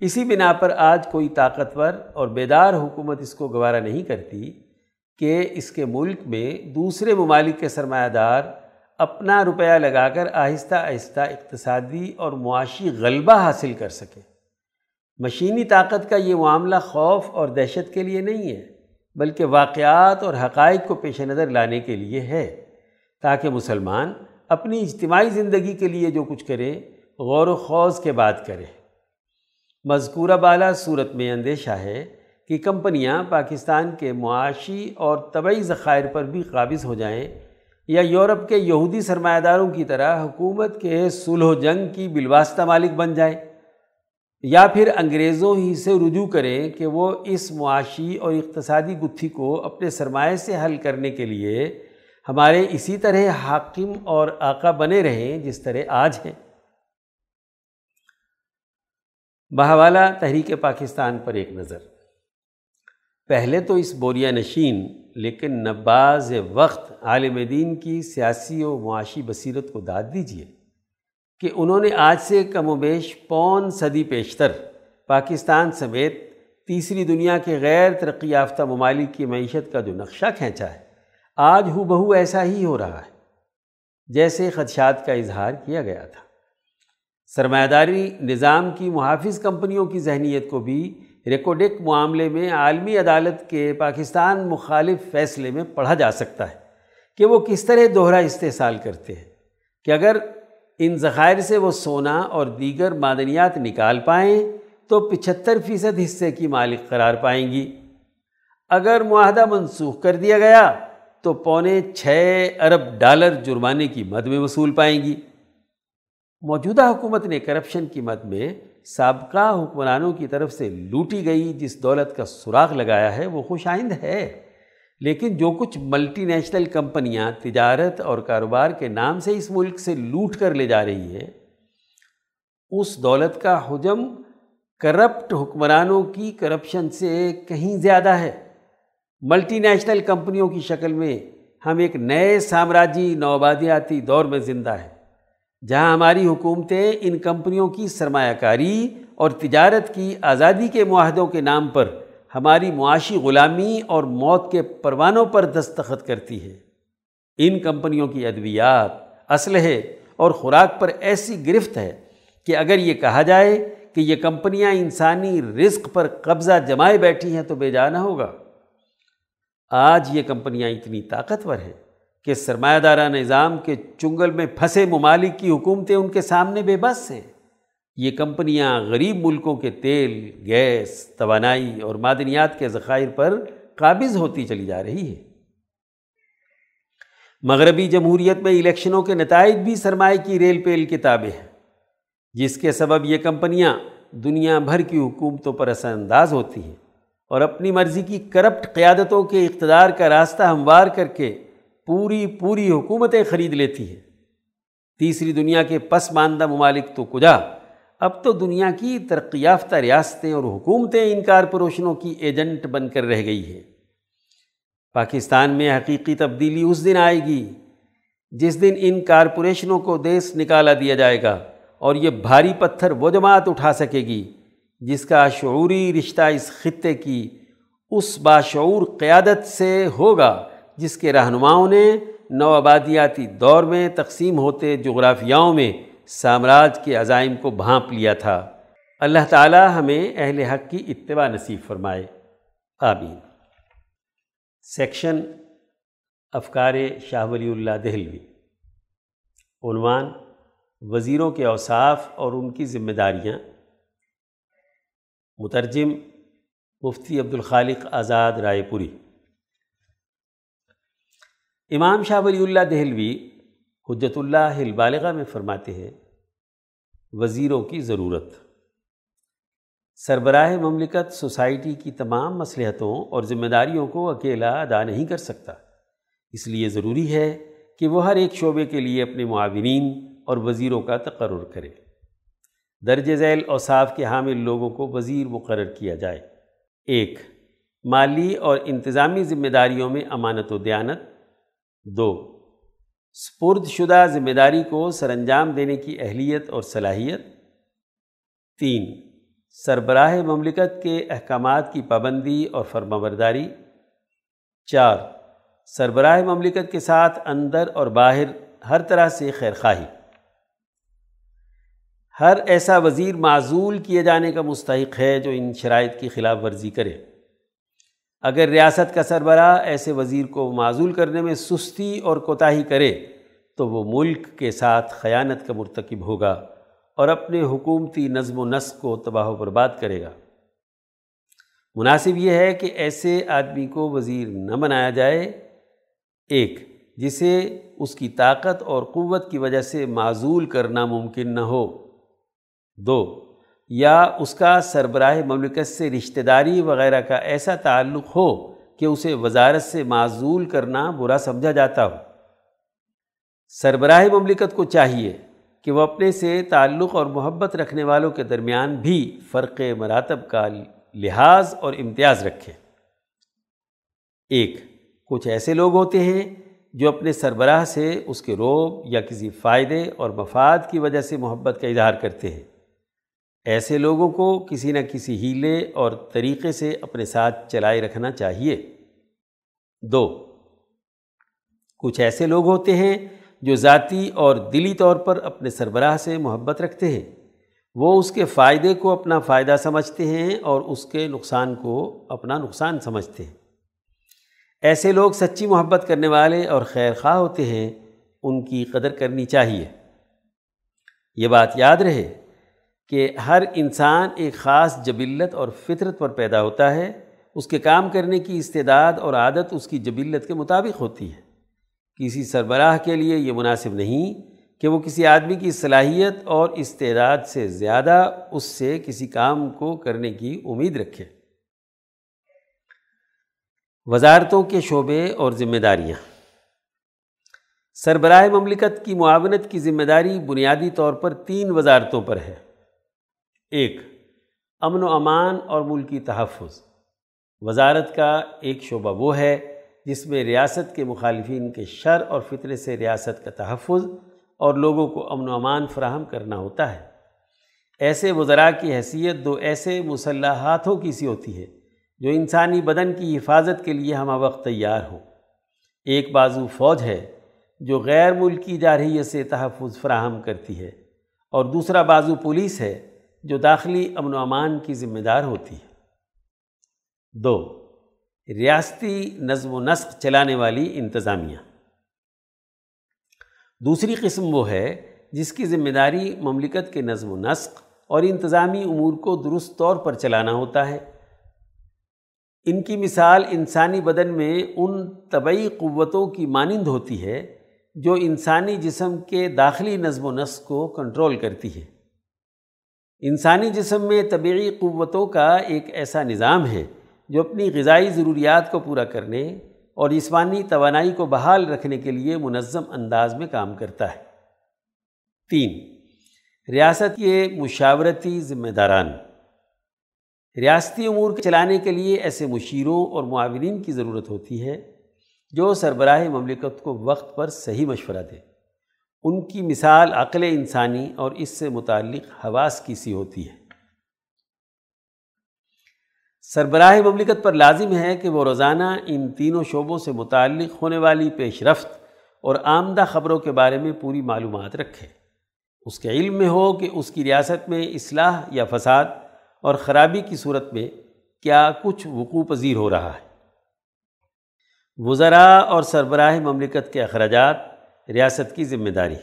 اسی بنا پر آج کوئی طاقتور اور بیدار حکومت اس کو گوارہ نہیں کرتی۔ کہ اس کے ملک میں دوسرے ممالک کے سرمایہ دار اپنا روپیہ لگا کر آہستہ آہستہ اقتصادی اور معاشی غلبہ حاصل کر سکے۔ مشینی طاقت کا یہ معاملہ خوف اور دہشت کے لیے نہیں ہے، بلکہ واقعات اور حقائق کو پیش نظر لانے کے لیے ہے۔ تاکہ مسلمان اپنی اجتماعی زندگی کے لیے جو کچھ کرے، غور و خوض کے بعد کرے۔ مذکورہ بالا صورت میں اندیشہ ہے کہ کمپنیاں پاکستان کے معاشی اور طبعی ذخائر پر بھی قابض ہو جائیں یا یورپ کے یہودی سرمایہ داروں کی طرح حکومت کے سلح و جنگ کی بالواسطہ مالک بن جائیں یا پھر انگریزوں ہی سے رجوع کریں کہ وہ اس معاشی اور اقتصادی گتھی کو اپنے سرمایہ سے حل کرنے کے لیے ہمارے اسی طرح حاکم اور آقا بنے رہیں جس طرح آج ہیں۔ بہوالا تحریک پاکستان پر ایک نظر۔ پہلے تو اس بوریا نشین، لیکن نباز وقت عالم دین کی سیاسی و معاشی بصیرت کو داد دیجیے کہ انہوں نے آج سے کم و بیش پون صدی پیشتر پاکستان سمیت تیسری دنیا کے غیر ترقی یافتہ ممالک کی معیشت کا جو نقشہ کھینچا ہے، آج ہو بہو ایسا ہی ہو رہا ہے، جیسے خدشات کا اظہار کیا گیا تھا۔ سرمایہ داری نظام کی محافظ کمپنیوں کی ذہنیت کو بھی ریکوڈک معاملے میں عالمی عدالت کے پاکستان مخالف فیصلے میں پڑھا جا سکتا ہے کہ وہ کس طرح دوہرا استحصال کرتے ہیں، کہ اگر ان ذخائر سے وہ سونا اور دیگر معدنیات نکال پائیں تو پچہتر فیصد حصے کی مالک قرار پائیں گی۔ اگر معاہدہ منسوخ کر دیا گیا تو پونے چھ ارب ڈالر جرمانے کی مد میں وصول پائیں گی۔ موجودہ حکومت نے کرپشن کی مد میں سابقہ حکمرانوں کی طرف سے لوٹی گئی، جس دولت کا سراغ لگایا ہے، وہ خوش آئند ہے۔ لیکن جو کچھ ملٹی نیشنل کمپنیاں تجارت اور کاروبار کے نام سے اس ملک سے لوٹ کر لے جا رہی ہے، اس دولت کا حجم کرپٹ حکمرانوں کی کرپشن سے کہیں زیادہ ہے۔ ملٹی نیشنل کمپنیوں کی شکل میں ہم ایک نئے سامراجی نوآبادیاتی دور میں زندہ ہیں۔ جہاں ہماری حکومتیں ان کمپنیوں کی سرمایہ کاری اور تجارت کی آزادی کے معاہدوں کے نام پر ہماری معاشی غلامی اور موت کے پروانوں پر دستخط کرتی ہے۔ ان کمپنیوں کی ادویات، اسلحے اور خوراک پر ایسی گرفت ہے کہ اگر یہ کہا جائے کہ یہ کمپنیاں انسانی رزق پر قبضہ جمائے بیٹھی ہیں تو بے جانا ہوگا۔ آج یہ کمپنیاں اتنی طاقتور ہیں۔ کہ سرمایہ دارہ نظام کے چنگل میں پھنسے ممالک کی حکومتیں ان کے سامنے بے بس ہیں۔ یہ کمپنیاں غریب ملکوں کے تیل، گیس، توانائی اور معدنیات کے ذخائر پر قابض ہوتی چلی جا رہی ہے۔ مغربی جمہوریت میں الیکشنوں کے نتائج بھی سرمایہ کی ریل پیل کتابیں ہیں۔ جس کے سبب یہ کمپنیاں دنیا بھر کی حکومتوں پر اثر انداز ہوتی ہیں اور اپنی مرضی کی کرپٹ قیادتوں کے اقتدار کا راستہ ہموار کر کے پوری پوری حکومتیں خرید لیتی ہیں۔ تیسری دنیا کے پسماندہ ممالک تو کجا۔ اب تو دنیا کی ترقی یافتہ ریاستیں اور حکومتیں انکار پروشنوں کی ایجنٹ بن کر رہ گئی ہیں۔ پاکستان میں حقیقی تبدیلی اس دن آئے گی، جس دن ان کارپوریشنوں کو دیس نکالا دیا جائے گا اور یہ بھاری پتھر وہ جماعت اٹھا سکے گی جس کا شعوری رشتہ اس خطے کی اس باشعور قیادت سے ہوگا۔ جس کے رہنماؤں نے نو آبادیاتی دور میں تقسیم ہوتے جغرافیاؤں میں سامراج کے عزائم کو بھانپ لیا تھا۔ اللہ تعالی ہمیں اہل حق کی اتباع نصیب فرمائے۔ آمین۔ سیکشن افکار شاہ ولی اللہ دہلوی۔ عنوان وزیروں کے اوصاف اور ان کی ذمہ داریاں۔ مترجم مفتی عبدالخالق آزاد رائے پوری۔ امام شاہ ولی اللہ دہلوی حجت اللہ البالغہ میں فرماتے ہیں، وزیروں کی ضرورت۔ سربراہ مملکت سوسائٹی کی تمام مصلحتوں اور ذمہ داریوں کو اکیلا ادا نہیں کر سکتا۔ اس لیے ضروری ہے کہ وہ ہر ایک شعبے کے لیے اپنے معاونین اور وزیروں کا تقرر کرے۔ درج ذیل اوصاف کے حامل لوگوں کو وزیر مقرر کیا جائے۔ ایک، مالی اور انتظامی ذمہ داریوں میں امانت و دیانت۔ دو، سپرد شدہ ذمہ داری کو سر انجام دینے کی اہلیت اور صلاحیت۔ تین، سربراہ مملکت کے احکامات کی پابندی اور فرما برداری چار، سربراہ مملکت کے ساتھ اندر اور باہر ہر طرح سے خیر خواہی۔ ہر ایسا وزیر معزول کیے جانے کا مستحق ہے جو ان شرائط کی خلاف ورزی کرے۔ اگر ریاست کا سربراہ ایسے وزیر کو معزول کرنے میں سستی اور کوتاہی کرے، تو وہ ملک کے ساتھ خیانت کا مرتکب ہوگا اور اپنے حکومتی نظم و نسق کو تباہ و برباد کرے گا۔ مناسب یہ ہے کہ ایسے آدمی کو وزیر نہ بنایا جائے، ایک، جسے اس کی طاقت اور قوت کی وجہ سے معزول کرنا ممکن نہ ہو۔ دو یا اس کا سربراہ مملکت سے رشتہ داری وغیرہ کا ایسا تعلق ہو کہ اسے وزارت سے معزول کرنا برا سمجھا جاتا ہو۔ سربراہ مملکت کو چاہیے کہ وہ اپنے سے تعلق اور محبت رکھنے والوں کے درمیان بھی فرق مراتب کا لحاظ اور امتیاز رکھے۔ ایک، کچھ ایسے لوگ ہوتے ہیں جو اپنے سربراہ سے اس کے روب یا کسی فائدے اور مفاد کی وجہ سے محبت کا اظہار کرتے ہیں۔ ایسے لوگوں کو کسی نہ کسی ہیلے اور طریقے سے اپنے ساتھ چلائے رکھنا چاہیے۔ دو، کچھ ایسے لوگ ہوتے ہیں جو ذاتی اور دلی طور پر اپنے سربراہ سے محبت رکھتے ہیں۔ وہ اس کے فائدے کو اپنا فائدہ سمجھتے ہیں اور اس کے نقصان کو اپنا نقصان سمجھتے ہیں۔ ایسے لوگ سچی محبت کرنے والے اور خیر خواہ ہوتے ہیں، ان کی قدر کرنی چاہیے۔ یہ بات یاد رہے۔ کہ ہر انسان ایک خاص جبلت اور فطرت پر پیدا ہوتا ہے، اس کے کام کرنے کی استعداد اور عادت اس کی جبلت کے مطابق ہوتی ہے۔ کسی سربراہ کے لیے یہ مناسب نہیں کہ وہ کسی آدمی کی صلاحیت اور استعداد سے زیادہ اس سے کسی کام کو کرنے کی امید رکھے۔ وزارتوں کے شعبے اور ذمہ داریاں سربراہ مملکت کی معاونت کی ذمہ داری بنیادی طور پر تین وزارتوں پر ہے۔ ایک، امن و امان اور ملکی تحفظ۔ وزارت کا ایک شعبہ وہ ہے جس میں ریاست کے مخالفین کے شر اور فطرے سے ریاست کا تحفظ اور لوگوں کو امن و امان فراہم کرنا ہوتا ہے۔ ایسے وزراء کی حیثیت دو ایسے مسلح ہاتھوں کی سی ہوتی ہے جو انسانی بدن کی حفاظت کے لیے ہمہ وقت تیار ہوں۔ ایک بازو فوج ہے جو غیر ملکی جارحیت سے تحفظ فراہم کرتی ہے اور دوسرا بازو پولیس ہے جو داخلی امن و امان کی ذمہ دار ہوتی ہے۔ دو، ریاستی نظم و نسق چلانے والی انتظامیہ۔ دوسری قسم وہ ہے جس کی ذمہ داری مملکت کے نظم و نسق اور انتظامی امور کو درست طور پر چلانا ہوتا ہے۔ ان کی مثال انسانی بدن میں ان طبعی قوتوں کی مانند ہوتی ہے جو انسانی جسم کے داخلی نظم و نسق کو کنٹرول کرتی ہے۔ انسانی جسم میں طبعی قوتوں کا ایک ایسا نظام ہے جو اپنی غذائی ضروریات کو پورا کرنے اور جسمانی توانائی کو بحال رکھنے کے لیے منظم انداز میں کام کرتا ہے۔ تین، ریاست کے مشاورتی ذمہ داران۔ ریاستی امور کے چلانے کے لیے ایسے مشیروں اور معاونین کی ضرورت ہوتی ہے جو سربراہ مملکت کو وقت پر صحیح مشورہ دے ان کی مثال عقل انسانی اور اس سے متعلق حواس کی سی ہوتی ہے۔ سربراہ مملکت پر لازم ہے کہ وہ روزانہ ان تینوں شعبوں سے متعلق ہونے والی پیش رفت اور آمدہ خبروں کے بارے میں پوری معلومات رکھے۔ اس کے علم میں ہو کہ اس کی ریاست میں اصلاح یا فساد اور خرابی کی صورت میں کیا کچھ وقوع پذیر ہو رہا ہے۔ وزراء اور سربراہ مملکت کے اخراجات ریاست کی ذمہ داری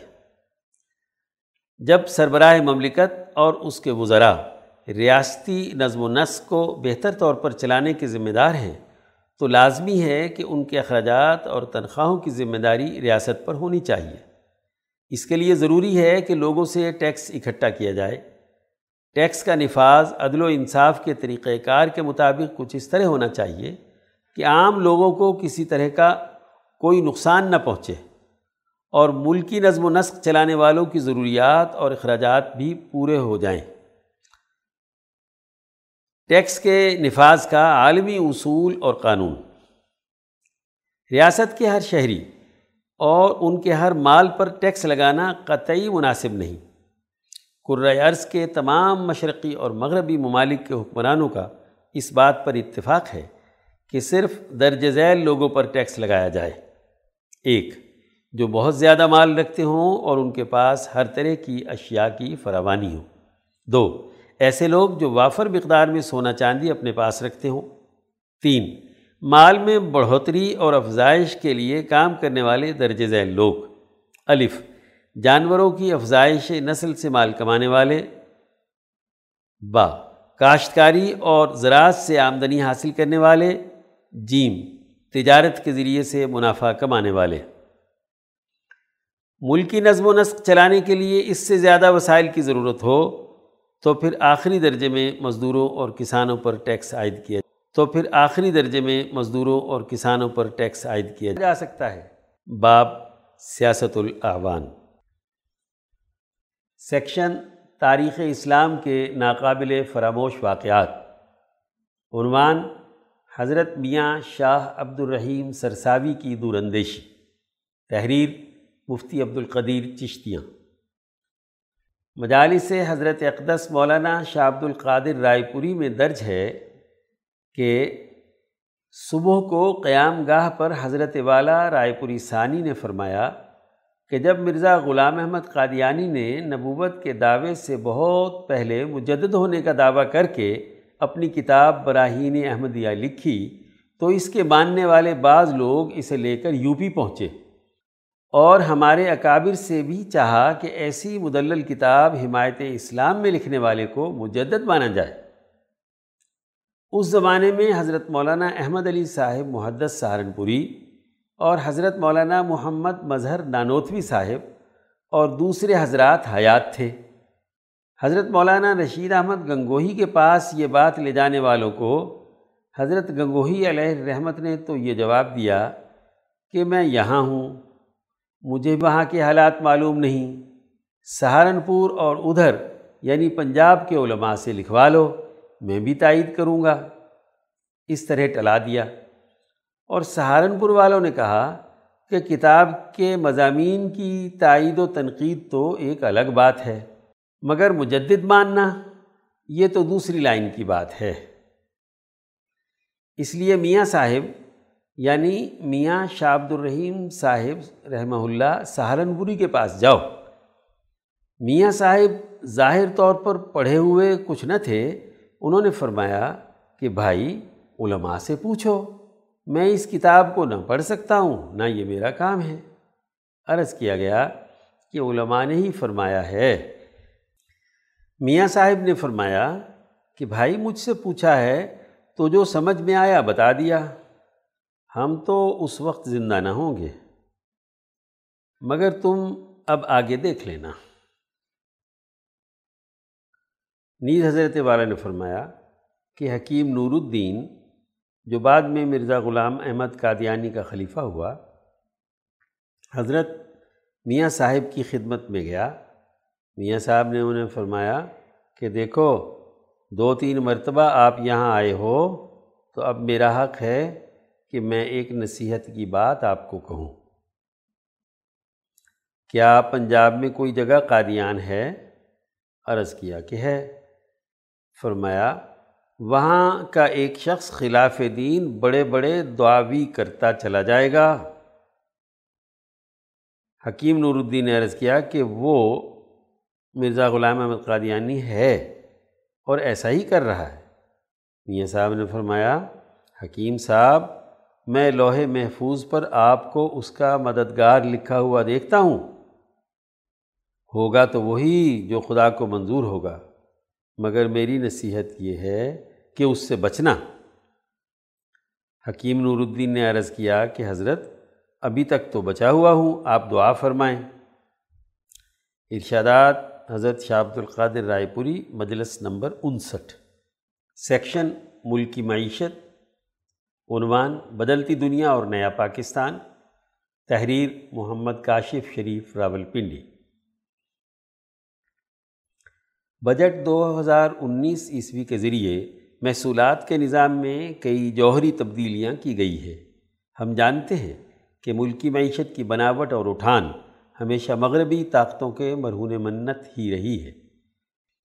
جب سربراہ مملکت اور اس کے وزراء ریاستی نظم و نسق کو بہتر طور پر چلانے کے ذمہ دار ہیں، تو لازمی ہے کہ ان کے اخراجات اور تنخواہوں کی ذمہ داری ریاست پر ہونی چاہیے۔ اس کے لیے ضروری ہے کہ لوگوں سے ٹیکس اکٹھا کیا جائے۔ ٹیکس کا نفاذ، عدل و انصاف کے طریقۂ کار کے مطابق کچھ اس طرح ہونا چاہیے کہ عام لوگوں کو کسی طرح کا کوئی نقصان نہ پہنچے۔ اور ملکی نظم و نسق چلانے والوں کی ضروریات اور اخراجات بھی پورے ہو جائیں۔ ٹیکس کے نفاذ کا عالمی اصول اور قانون۔ ریاست کے ہر شہری اور ان کے ہر مال پر ٹیکس لگانا قطعی مناسب نہیں۔ عرض کے تمام مشرقی اور مغربی ممالک کے حکمرانوں کا اس بات پر اتفاق ہے کہ صرف درج ذیل لوگوں پر ٹیکس لگایا جائے۔ ایک جو بہت زیادہ مال رکھتے ہوں اور ان کے پاس ہر طرح کی اشیاء کی فراوانی ہو دو، ایسے لوگ جو وافر مقدار میں سونا چاندی اپنے پاس رکھتے ہوں۔ تین، مال میں بڑھوتری اور افزائش کے لیے کام کرنے والے درج ذیل لوگ۔ الف، جانوروں کی افزائش نسل سے مال کمانے والے۔ با، کاشتکاری اور زراعت سے آمدنی حاصل کرنے والے۔ جیم، تجارت کے ذریعے سے منافع کمانے والے۔ ملکی نظم و نسق چلانے کے لیے اس سے زیادہ وسائل کی ضرورت ہو، تو پھر آخری درجے میں مزدوروں اور کسانوں پر ٹیکس عائد کیا تو پھر آخری درجے میں مزدوروں اور کسانوں پر ٹیکس عائد کیا جا سکتا ہے۔ باب سیاست الاعوان سیکشن تاریخ اسلام کے ناقابل فراموش واقعات۔ عنوان حضرت میاں شاہ عبد الرحیم سرساوی کی دوراندیشی تحریر مفتی عبد القدیر چشتیاں۔ مجالس سے حضرت اقدس مولانا شاہ عبد القادر رائے پوری میں درج ہے کہ صبح کو قیام گاہ پر حضرت والا رائے پوری ثانی نے فرمایا کہ جب مرزا غلام احمد قادیانی نے نبوت کے دعوے سے بہت پہلے مجدد ہونے کا دعویٰ کر کے اپنی کتاب براہین احمدیہ لکھی تو اس کے ماننے والے بعض لوگ اسے لے کر یو پی پہنچے۔ اور ہمارے اکابر سے بھی چاہا کہ ایسی مدلل کتاب حمایت اسلام میں لکھنے والے کو مجدد مانا جائے۔ اس زمانے میں حضرت مولانا احمد علی صاحب محدث سہارنپوری اور حضرت مولانا محمد مظہر نانوتوی صاحب اور دوسرے حضرات حیات تھے۔ حضرت مولانا رشید احمد گنگوہی کے پاس یہ بات لے جانے والوں کو حضرت گنگوہی علیہ رحمت نے تو یہ جواب دیا کہ میں یہاں ہوں۔ مجھے وہاں کے حالات معلوم نہیں۔ سہارنپور اور ادھر یعنی پنجاب کے علماء سے لکھوا لو، میں بھی تائید کروں گا۔ اس طرح ٹلا دیا۔ اور سہارنپور والوں نے کہا کہ کتاب کے مضامین کی تائید و تنقید تو ایک الگ بات ہے، مگر مجدد ماننا، یہ تو دوسری لائن کی بات ہے۔ اس لیے میاں صاحب یعنی میاں شاہ عبد الرحیم صاحب رحمہ اللہ سہارنپوری کے پاس جاؤ۔ میاں صاحب ظاہر طور پر پڑھے ہوئے کچھ نہ تھے، انہوں نے فرمایا کہ بھائی علماء سے پوچھو، میں اس کتاب کو نہ پڑھ سکتا ہوں، نہ یہ میرا کام ہے۔ عرض کیا گیا کہ علماء نے ہی فرمایا ہے۔ میاں صاحب نے فرمایا کہ بھائی مجھ سے پوچھا ہے، تو جو سمجھ میں آیا بتا دیا۔ ہم تو اس وقت زندہ نہ ہوں گے۔ مگر تم اب آگے دیکھ لینا۔ نیز حضرت والا نے فرمایا کہ حکیم نور الدین، جو بعد میں مرزا غلام احمد قادیانی کا خلیفہ ہوا، حضرت میاں صاحب کی خدمت میں گیا۔ میاں صاحب نے انہیں فرمایا کہ دیکھو، دو تین مرتبہ آپ یہاں آئے ہو تو اب میرا حق ہے کہ میں ایک نصیحت کی بات آپ کو کہوں۔ کیا پنجاب میں کوئی جگہ قادیان ہے؟ عرض کیا کہ ہے۔ فرمایا، وہاں کا ایک شخص خلاف دین بڑے بڑے دعاوی کرتا چلا جائے گا۔ حکیم نور الدین نے عرض کیا کہ وہ مرزا غلام احمد قادیانی ہے اور ایسا ہی کر رہا ہے۔ میاں صاحب نے فرمایا، حکیم صاحب میں لوہے محفوظ پر آپ کو اس کا مددگار لکھا ہوا دیکھتا ہوں۔ ہوگا تو وہی جو خدا کو منظور ہوگا، مگر میری نصیحت یہ ہے کہ اس سے بچنا۔ حکیم نور الدین نے عرض کیا کہ حضرت، ابھی تک تو بچا ہوا ہوں، آپ دعا فرمائیں۔ ارشادات، حضرت شاہ عبد القادر رائے پوری، مجلس نمبر انسٹھ، سیکشن ملکی معیشت۔ عنوان بدلتی دنیا اور نیا پاکستان، تحریر محمد کاشف شریف راول پنڈی بجٹ دو ہزار انیس عیسوی کے ذریعے محصولات کے نظام میں کئی جوہری تبدیلیاں کی گئی ہے ہم جانتے ہیں کہ ملکی معیشت کی بناوٹ اور اٹھان ہمیشہ مغربی طاقتوں کے مرہون منت ہی رہی ہے۔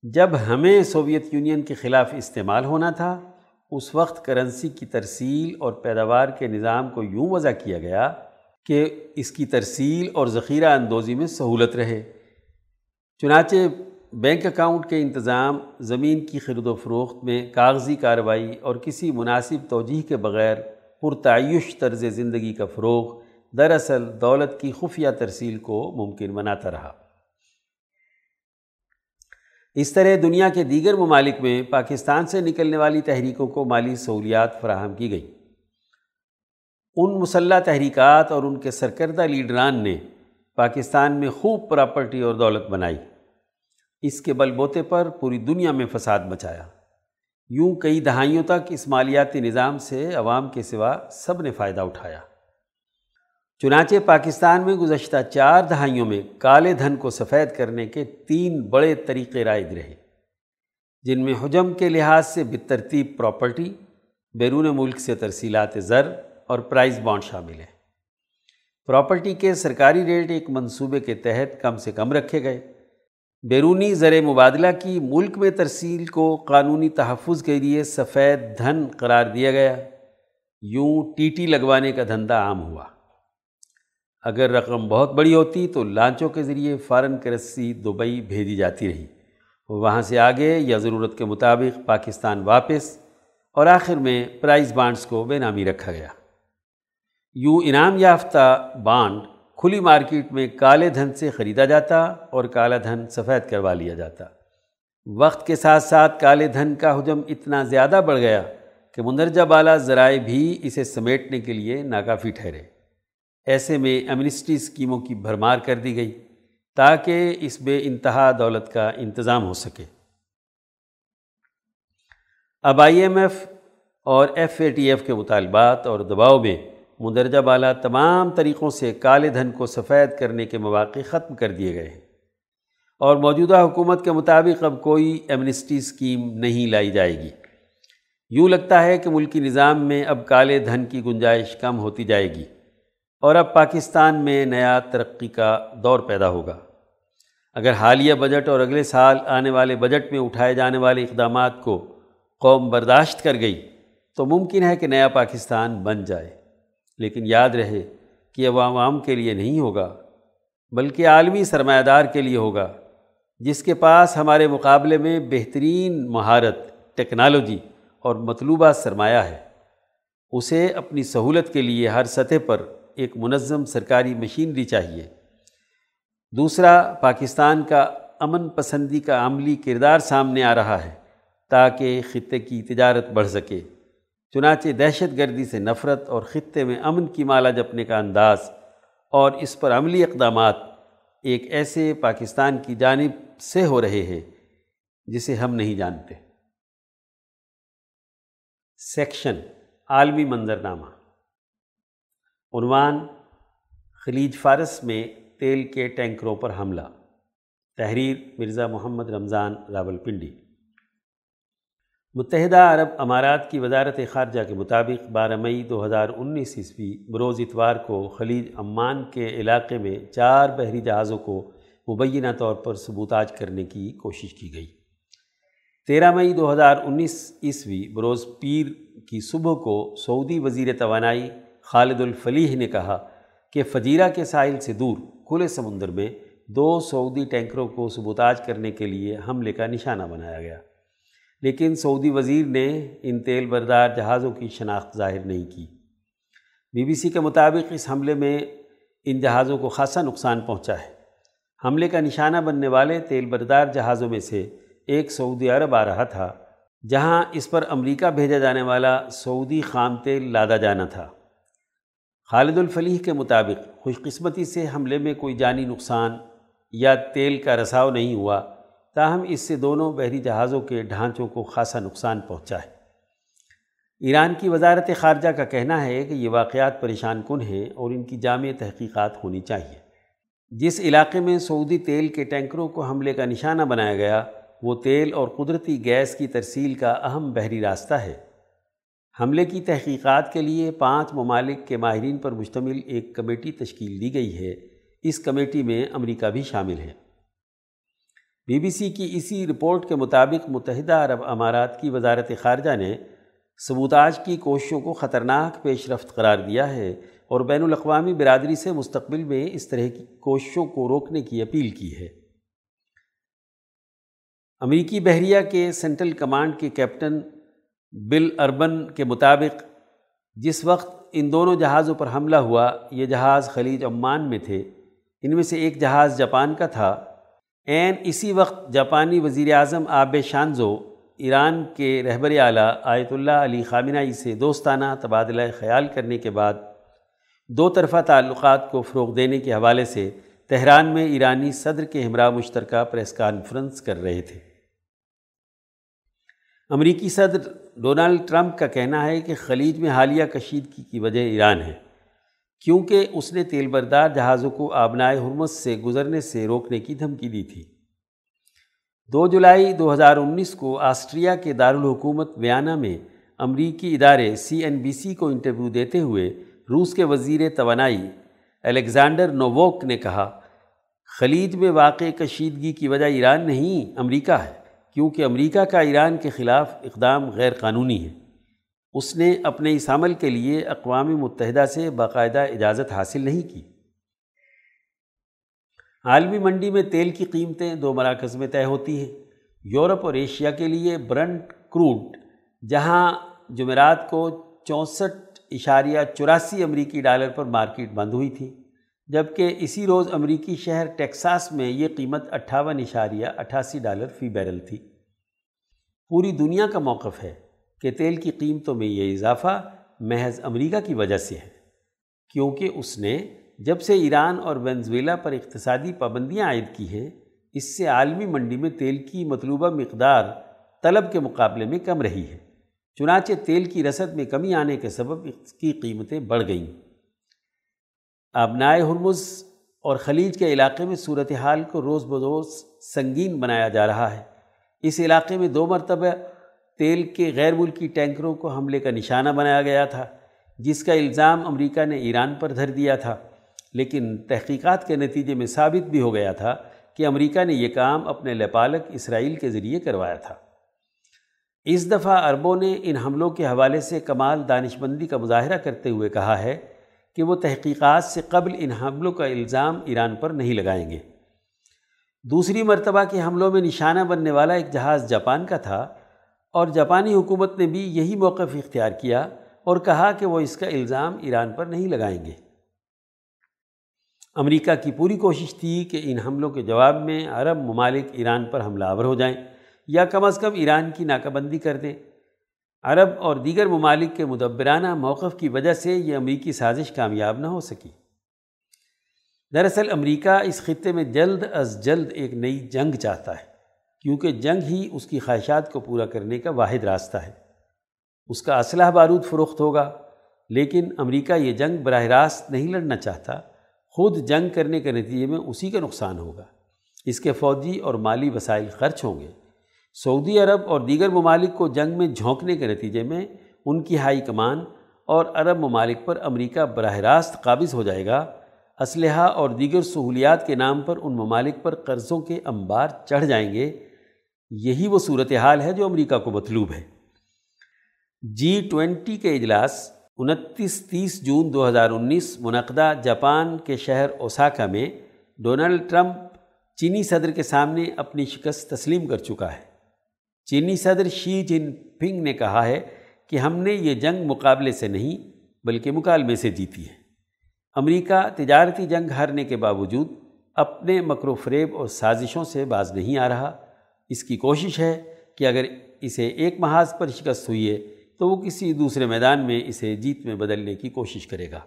جب ہمیں سوویت یونین کے خلاف استعمال ہونا تھا اس وقت کرنسی کی ترسیل اور پیداوار کے نظام کو یوں وضع کیا گیا کہ اس کی ترسیل اور ذخیرہ اندوزی میں سہولت رہے۔ چنانچہ بینک اکاؤنٹ کے انتظام، زمین کی خرد و فروخت میں کاغذی کارروائی اور کسی مناسب توجہ کے بغیر پرتعیش طرز زندگی کا فروغ دراصل دولت کی خفیہ ترسیل کو ممکن بناتا رہا۔ اس طرح دنیا کے دیگر ممالک میں پاکستان سے نکلنے والی تحریکوں کو مالی سہولیات فراہم کی گئی۔ ان مسلح تحریکات اور ان کے سرکردہ لیڈران نے پاکستان میں خوب پراپرٹی اور دولت بنائی۔ اس کے بل بوتے پر پوری دنیا میں فساد مچایا۔ یوں کئی دہائیوں تک اس مالیاتی نظام سے عوام کے سوا سب نے فائدہ اٹھایا۔ چنانچہ پاکستان میں گزشتہ چار دہائیوں میں کالے دھن کو سفید کرنے کے تین بڑے طریقے رائج رہے، جن میں حجم کے لحاظ سے بترتیب پراپرٹی، بیرون ملک سے ترسیلات زر اور پرائز بانڈ شامل ہیں۔ پراپرٹی کے سرکاری ریٹ ایک منصوبے کے تحت کم سے کم رکھے گئے۔ بیرونی زر مبادلہ کی ملک میں ترسیل کو قانونی تحفظ کے لیے سفید دھن قرار دیا گیا۔ یوں ٹی ٹی لگوانے کا دھندا عام ہوا۔ اگر رقم بہت بڑی ہوتی تو لانچوں کے ذریعے فارن کرنسی دبئی بھیجی جاتی رہی۔ وہاں سے آگے یا ضرورت کے مطابق پاکستان واپس اور آخر میں پرائز بانڈز کو بے نامی رکھا گیا۔ یوں انعام یافتہ بانڈ کھلی مارکیٹ میں کالے دھن سے خریدا جاتا اور کالا دھن سفید کروا لیا جاتا۔ وقت کے ساتھ ساتھ کالے دھن کا حجم اتنا زیادہ بڑھ گیا کہ مندرجہ بالا ذرائع بھی اسے سمیٹنے کے لیے ناکافی ٹھہرے۔ ایسے میں ایمنسٹی اسکیموں کی بھرمار کر دی گئی تاکہ اس بے انتہا دولت کا انتظام ہو سکے۔ اب آئی ایم ایف اور ایف اے ٹی ایف کے مطالبات اور دباؤ میں مندرجہ بالا تمام طریقوں سے کالے دھن کو سفید کرنے کے مواقع ختم کر دیے گئے ہیں اور موجودہ حکومت کے مطابق اب کوئی ایمنسٹی اسکیم نہیں لائی جائے گی۔ یوں لگتا ہے کہ ملکی نظام میں اب کالے دھن کی گنجائش کم ہوتی جائے گی۔ اور اب پاکستان میں نیا ترقی کا دور پیدا ہوگا۔ اگر حالیہ بجٹ اور اگلے سال آنے والے بجٹ میں اٹھائے جانے والے اقدامات کو قوم برداشت کر گئی، تو ممکن ہے کہ نیا پاکستان بن جائے۔ لیکن یاد رہے کہ اب عوام کے لیے نہیں ہوگا، بلکہ عالمی سرمایہ دار کے لیے ہوگا، جس کے پاس ہمارے مقابلے میں بہترین مہارت، ٹیکنالوجی اور مطلوبہ سرمایہ ہے۔ اسے اپنی سہولت کے لیے ہر سطح پر ایک منظم سرکاری مشینری چاہیے۔ دوسرا، پاکستان کا امن پسندی کا عملی کردار سامنے آ رہا ہے تاکہ خطے کی تجارت بڑھ سکے۔ چنانچہ دہشت گردی سے نفرت اور خطے میں امن کی مالا جپنے کا انداز اور اس پر عملی اقدامات ایک ایسے پاکستان کی جانب سے ہو رہے ہیں جسے ہم نہیں جانتے۔ سیکشن، عالمی منظرنامہ۔ عنوان خلیج فارس میں تیل کے ٹینکروں پر حملہ۔ تحریر مرزا محمد رمضان راول پنڈی متحدہ عرب امارات کی وزارت خارجہ کے مطابق بارہ مئی دو ہزار انیس عیسوی بروز اتوار کو خلیج عمان کے علاقے میں چار بحری جہازوں کو مبینہ طور پر ثبوتاج کرنے کی کوشش کی گئی۔ تیرہ مئی دو ہزار انیس عیسوی بروز پیر کی صبح کو سعودی وزیر توانائی خالد الفلیح نے کہا کہ فجیرہ کے ساحل سے دور کھلے سمندر میں دو سعودی ٹینکروں کو ثبوتاج کرنے کے لیے حملے کا نشانہ بنایا گیا۔ لیکن سعودی وزیر نے ان تیل بردار جہازوں کی شناخت ظاہر نہیں کی۔ بی بی سی کے مطابق اس حملے میں ان جہازوں کو خاصا نقصان پہنچا ہے۔ حملے کا نشانہ بننے والے تیل بردار جہازوں میں سے ایک سعودی عرب آ رہا تھا، جہاں اس پر امریکہ بھیجا جانے والا سعودی خام تیل لادا جانا تھا۔ خالد الفلیح کے مطابق خوش قسمتی سے حملے میں کوئی جانی نقصان یا تیل کا رساؤ نہیں ہوا، تاہم اس سے دونوں بحری جہازوں کے ڈھانچوں کو خاصا نقصان پہنچا ہے۔ ایران کی وزارت خارجہ کا کہنا ہے کہ یہ واقعات پریشان کن ہیں اور ان کی جامع تحقیقات ہونی چاہیے۔ جس علاقے میں سعودی تیل کے ٹینکروں کو حملے کا نشانہ بنایا گیا، وہ تیل اور قدرتی گیس کی ترسیل کا اہم بحری راستہ ہے۔ حملے کی تحقیقات کے لیے پانچ ممالک کے ماہرین پر مشتمل ایک کمیٹی تشکیل دی گئی ہے۔ اس کمیٹی میں امریکہ بھی شامل ہے۔ بی بی سی کی اسی رپورٹ کے مطابق متحدہ عرب امارات کی وزارت خارجہ نے ثبوتاج کی کوششوں کو خطرناک پیش رفت قرار دیا ہے اور بین الاقوامی برادری سے مستقبل میں اس طرح کی کوششوں کو روکنے کی اپیل کی ہے۔ امریکی بحریہ کے سینٹرل کمانڈ کے کیپٹن بل اربن کے مطابق، جس وقت ان دونوں جہازوں پر حملہ ہوا، یہ جہاز خلیج عمان میں تھے۔ ان میں سے ایک جہاز جاپان کا تھا۔ عین اسی وقت جاپانی وزیر اعظم آب شانزو، ایران کے رہبر اعلیٰ آیت اللہ علی خامنائی سے دوستانہ تبادلہ خیال کرنے کے بعد، دو طرفہ تعلقات کو فروغ دینے کے حوالے سے تہران میں ایرانی صدر کے ہمراہ مشترکہ پریس کانفرنس کر رہے تھے۔ امریکی صدر ڈونالڈ ٹرمپ کا کہنا ہے کہ خلیج میں حالیہ کشیدگی کی وجہ ایران ہے، کیونکہ اس نے تیل بردار جہازوں کو آبنائے حرمت سے گزرنے سے روکنے کی دھمکی دی تھی۔ دو جولائی دو ہزار انیس کو آسٹریا کے دارالحکومت ویانا میں امریکی ادارے سی این بی سی کو انٹرویو دیتے ہوئے روس کے وزیر توانائی الیگزانڈر نووک نے کہا، خلیج میں واقع کشیدگی کی وجہ ایران نہیں، امریکہ ہے۔ کیونکہ امریکہ کا ایران کے خلاف اقدام غیر قانونی ہے۔ اس نے اپنے اس عمل کے لیے اقوام متحدہ سے باقاعدہ اجازت حاصل نہیں کی۔ عالمی منڈی میں تیل کی قیمتیں دو مراکز میں طے ہوتی ہیں۔ یورپ اور ایشیا کے لیے برنٹ کروڈ، جہاں جمعرات کو چونسٹھ اشاریہ چوراسی امریکی ڈالر پر مارکیٹ بند ہوئی تھی۔ جبکہ اسی روز امریکی شہر ٹیکساس میں یہ قیمت اٹھاون اشاریہ اٹھاسی ڈالر فی بیرل تھی۔ پوری دنیا کا موقف ہے کہ تیل کی قیمتوں میں یہ اضافہ محض امریکہ کی وجہ سے ہے، کیونکہ اس نے جب سے ایران اور وینزویلا پر اقتصادی پابندیاں عائد کی ہیں، اس سے عالمی منڈی میں تیل کی مطلوبہ مقدار طلب کے مقابلے میں کم رہی ہے، چنانچہ تیل کی رسد میں کمی آنے کے سبب اس کی قیمتیں بڑھ گئیں۔ آبنائے ہرمز اور خلیج کے علاقے میں صورتحال کو روز بروز سنگین بنایا جا رہا ہے۔ اس علاقے میں دو مرتبہ تیل کے غیر ملکی ٹینکروں کو حملے کا نشانہ بنایا گیا تھا، جس کا الزام امریکہ نے ایران پر دھر دیا تھا۔ لیکن تحقیقات کے نتیجے میں ثابت بھی ہو گیا تھا کہ امریکہ نے یہ کام اپنے لپالک اسرائیل کے ذریعے کروایا تھا۔ اس دفعہ عربوں نے ان حملوں کے حوالے سے کمال دانش بندی کا مظاہرہ کرتے ہوئے کہا ہے کہ وہ تحقیقات سے قبل ان حملوں کا الزام ایران پر نہیں لگائیں گے۔ دوسری مرتبہ کے حملوں میں نشانہ بننے والا ایک جہاز جاپان کا تھا اور جاپانی حکومت نے بھی یہی موقف اختیار کیا اور کہا کہ وہ اس کا الزام ایران پر نہیں لگائیں گے۔ امریکہ کی پوری کوشش تھی کہ ان حملوں کے جواب میں عرب ممالک ایران پر حملہ آور ہو جائیں یا کم از کم ایران کی ناکہ بندی کر دیں۔ عرب اور دیگر ممالک کے مدبرانہ موقف کی وجہ سے یہ امریکی سازش کامیاب نہ ہو سکی۔ دراصل امریکہ اس خطے میں جلد از جلد ایک نئی جنگ چاہتا ہے، کیونکہ جنگ ہی اس کی خواہشات کو پورا کرنے کا واحد راستہ ہے۔ اس کا اسلحہ بارود فروخت ہوگا، لیکن امریکہ یہ جنگ براہ راست نہیں لڑنا چاہتا۔ خود جنگ کرنے کے نتیجے میں اسی کا نقصان ہوگا۔ اس کے فوجی اور مالی وسائل خرچ ہوں گے۔ سعودی عرب اور دیگر ممالک کو جنگ میں جھونکنے کے نتیجے میں ان کی ہائی کمان اور عرب ممالک پر امریکہ براہ راست قابض ہو جائے گا۔ اسلحہ اور دیگر سہولیات کے نام پر ان ممالک پر قرضوں کے انبار چڑھ جائیں گے۔ یہی وہ صورتحال ہے جو امریکہ کو مطلوب ہے۔ جی ٹوینٹی کے اجلاس انتیس تیس جون دو ہزار انیس منعقدہ جاپان کے شہر اوساکا میں ڈونلڈ ٹرمپ چینی صدر کے سامنے اپنی شکست تسلیم کر چکا ہے۔ چینی صدر شی جن پنگ نے کہا ہے کہ ہم نے یہ جنگ مقابلے سے نہیں بلکہ مکالمے سے جیتی ہے۔ امریکہ تجارتی جنگ ہارنے کے باوجود اپنے مکر و فریب اور سازشوں سے باز نہیں آ رہا۔ اس کی کوشش ہے کہ اگر اسے ایک محاذ پر شکست ہوئی ہے تو وہ کسی دوسرے میدان میں اسے جیت میں بدلنے کی کوشش کرے گا۔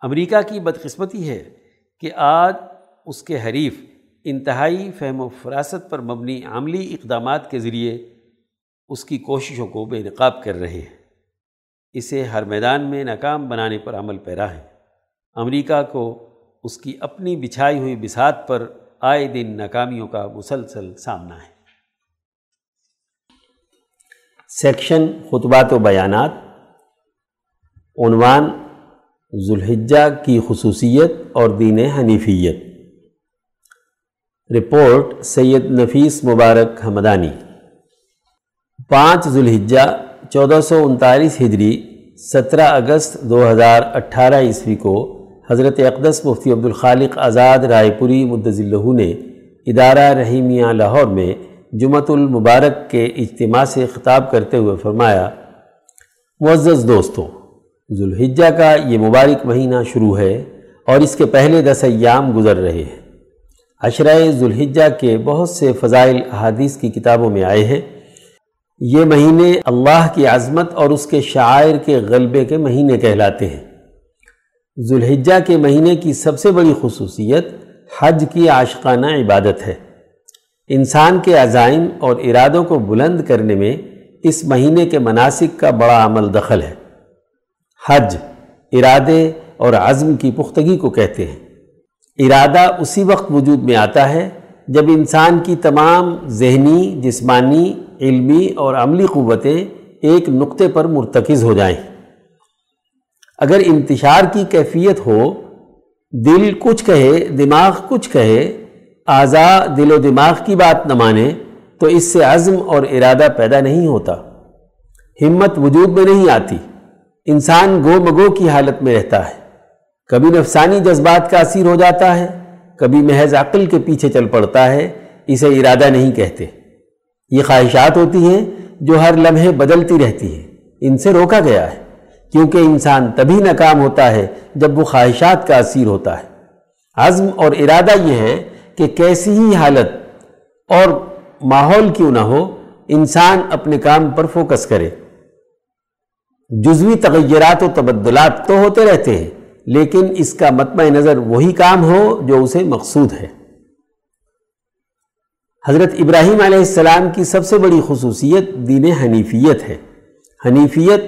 امریکہ کی بدقسمتی ہے کہ آج اس کے حریف انتہائی فہم و فراست پر مبنی عملی اقدامات کے ذریعے اس کی کوششوں کو بے نقاب کر رہے ہیں۔ اسے ہر میدان میں ناکام بنانے پر عمل پیرا ہے۔ امریکہ کو اس کی اپنی بچھائی ہوئی بسات پر آئے دن ناکامیوں کا مسلسل سامنا ہے۔ سیکشن خطبات و بیانات۔ عنوان ذوالحجہ کی خصوصیت اور دین حنیفیت۔ رپورٹ سید نفیس مبارک حمدانی پانچ ذوالحجہ، چودہ سو انتالیس ہجری، سترہ اگست دو ہزار اٹھارہ عیسوی کو حضرت اقدس مفتی عبدالخالق آزاد رائے پوری مدضلہ نے ادارہ رحیمیہ لاہور میں جمعۃ المبارک کے اجتماع سے خطاب کرتے ہوئے فرمایا، معزز دوستوں ذوالحجہ کا یہ مبارک مہینہ شروع ہے اور اس کے پہلے دس ایام گزر رہے ہیں۔ عشرۂ ذوالحجہ کے بہت سے فضائل احادیث کی کتابوں میں آئے ہیں۔ یہ مہینے اللہ کی عظمت اور اس کے شاعر کے غلبے کے مہینے کہلاتے ہیں۔ ذوالحجہ کے مہینے کی سب سے بڑی خصوصیت حج کی عاشقانہ عبادت ہے۔ انسان کے عزائم اور ارادوں کو بلند کرنے میں اس مہینے کے مناسک کا بڑا عمل دخل ہے۔ حج ارادے اور عزم کی پختگی کو کہتے ہیں۔ ارادہ اسی وقت وجود میں آتا ہے جب انسان کی تمام ذہنی، جسمانی، علمی اور عملی قوتیں ایک نقطے پر مرتکز ہو جائیں۔ اگر انتشار کی کیفیت ہو، دل کچھ کہے، دماغ کچھ کہے اعضاء دل و دماغ کی بات نہ مانے، تو اس سے عزم اور ارادہ پیدا نہیں ہوتا۔ ہمت وجود میں نہیں آتی۔ انسان گو مگو کی حالت میں رہتا ہے۔ کبھی نفسانی جذبات کا اثیر ہو جاتا ہے، کبھی محض عقل کے پیچھے چل پڑتا ہے، اسے ارادہ نہیں کہتے۔ یہ خواہشات ہوتی ہیں جو ہر لمحے بدلتی رہتی ہیں۔ ان سے روکا گیا ہے، کیونکہ انسان تبھی ناکام ہوتا ہے جب وہ خواہشات کا اثیر ہوتا ہے۔ عزم اور ارادہ یہ ہے کہ کیسی ہی حالت اور ماحول کیوں نہ ہو، انسان اپنے کام پر فوکس کرے۔ جزوی تغیرات و تبدلات تو ہوتے رہتے ہیں لیکن اس کا مطمع نظر وہی کام ہو جو اسے مقصود ہے۔ حضرت ابراہیم علیہ السلام کی سب سے بڑی خصوصیت دین حنیفیت ہے۔ حنیفیت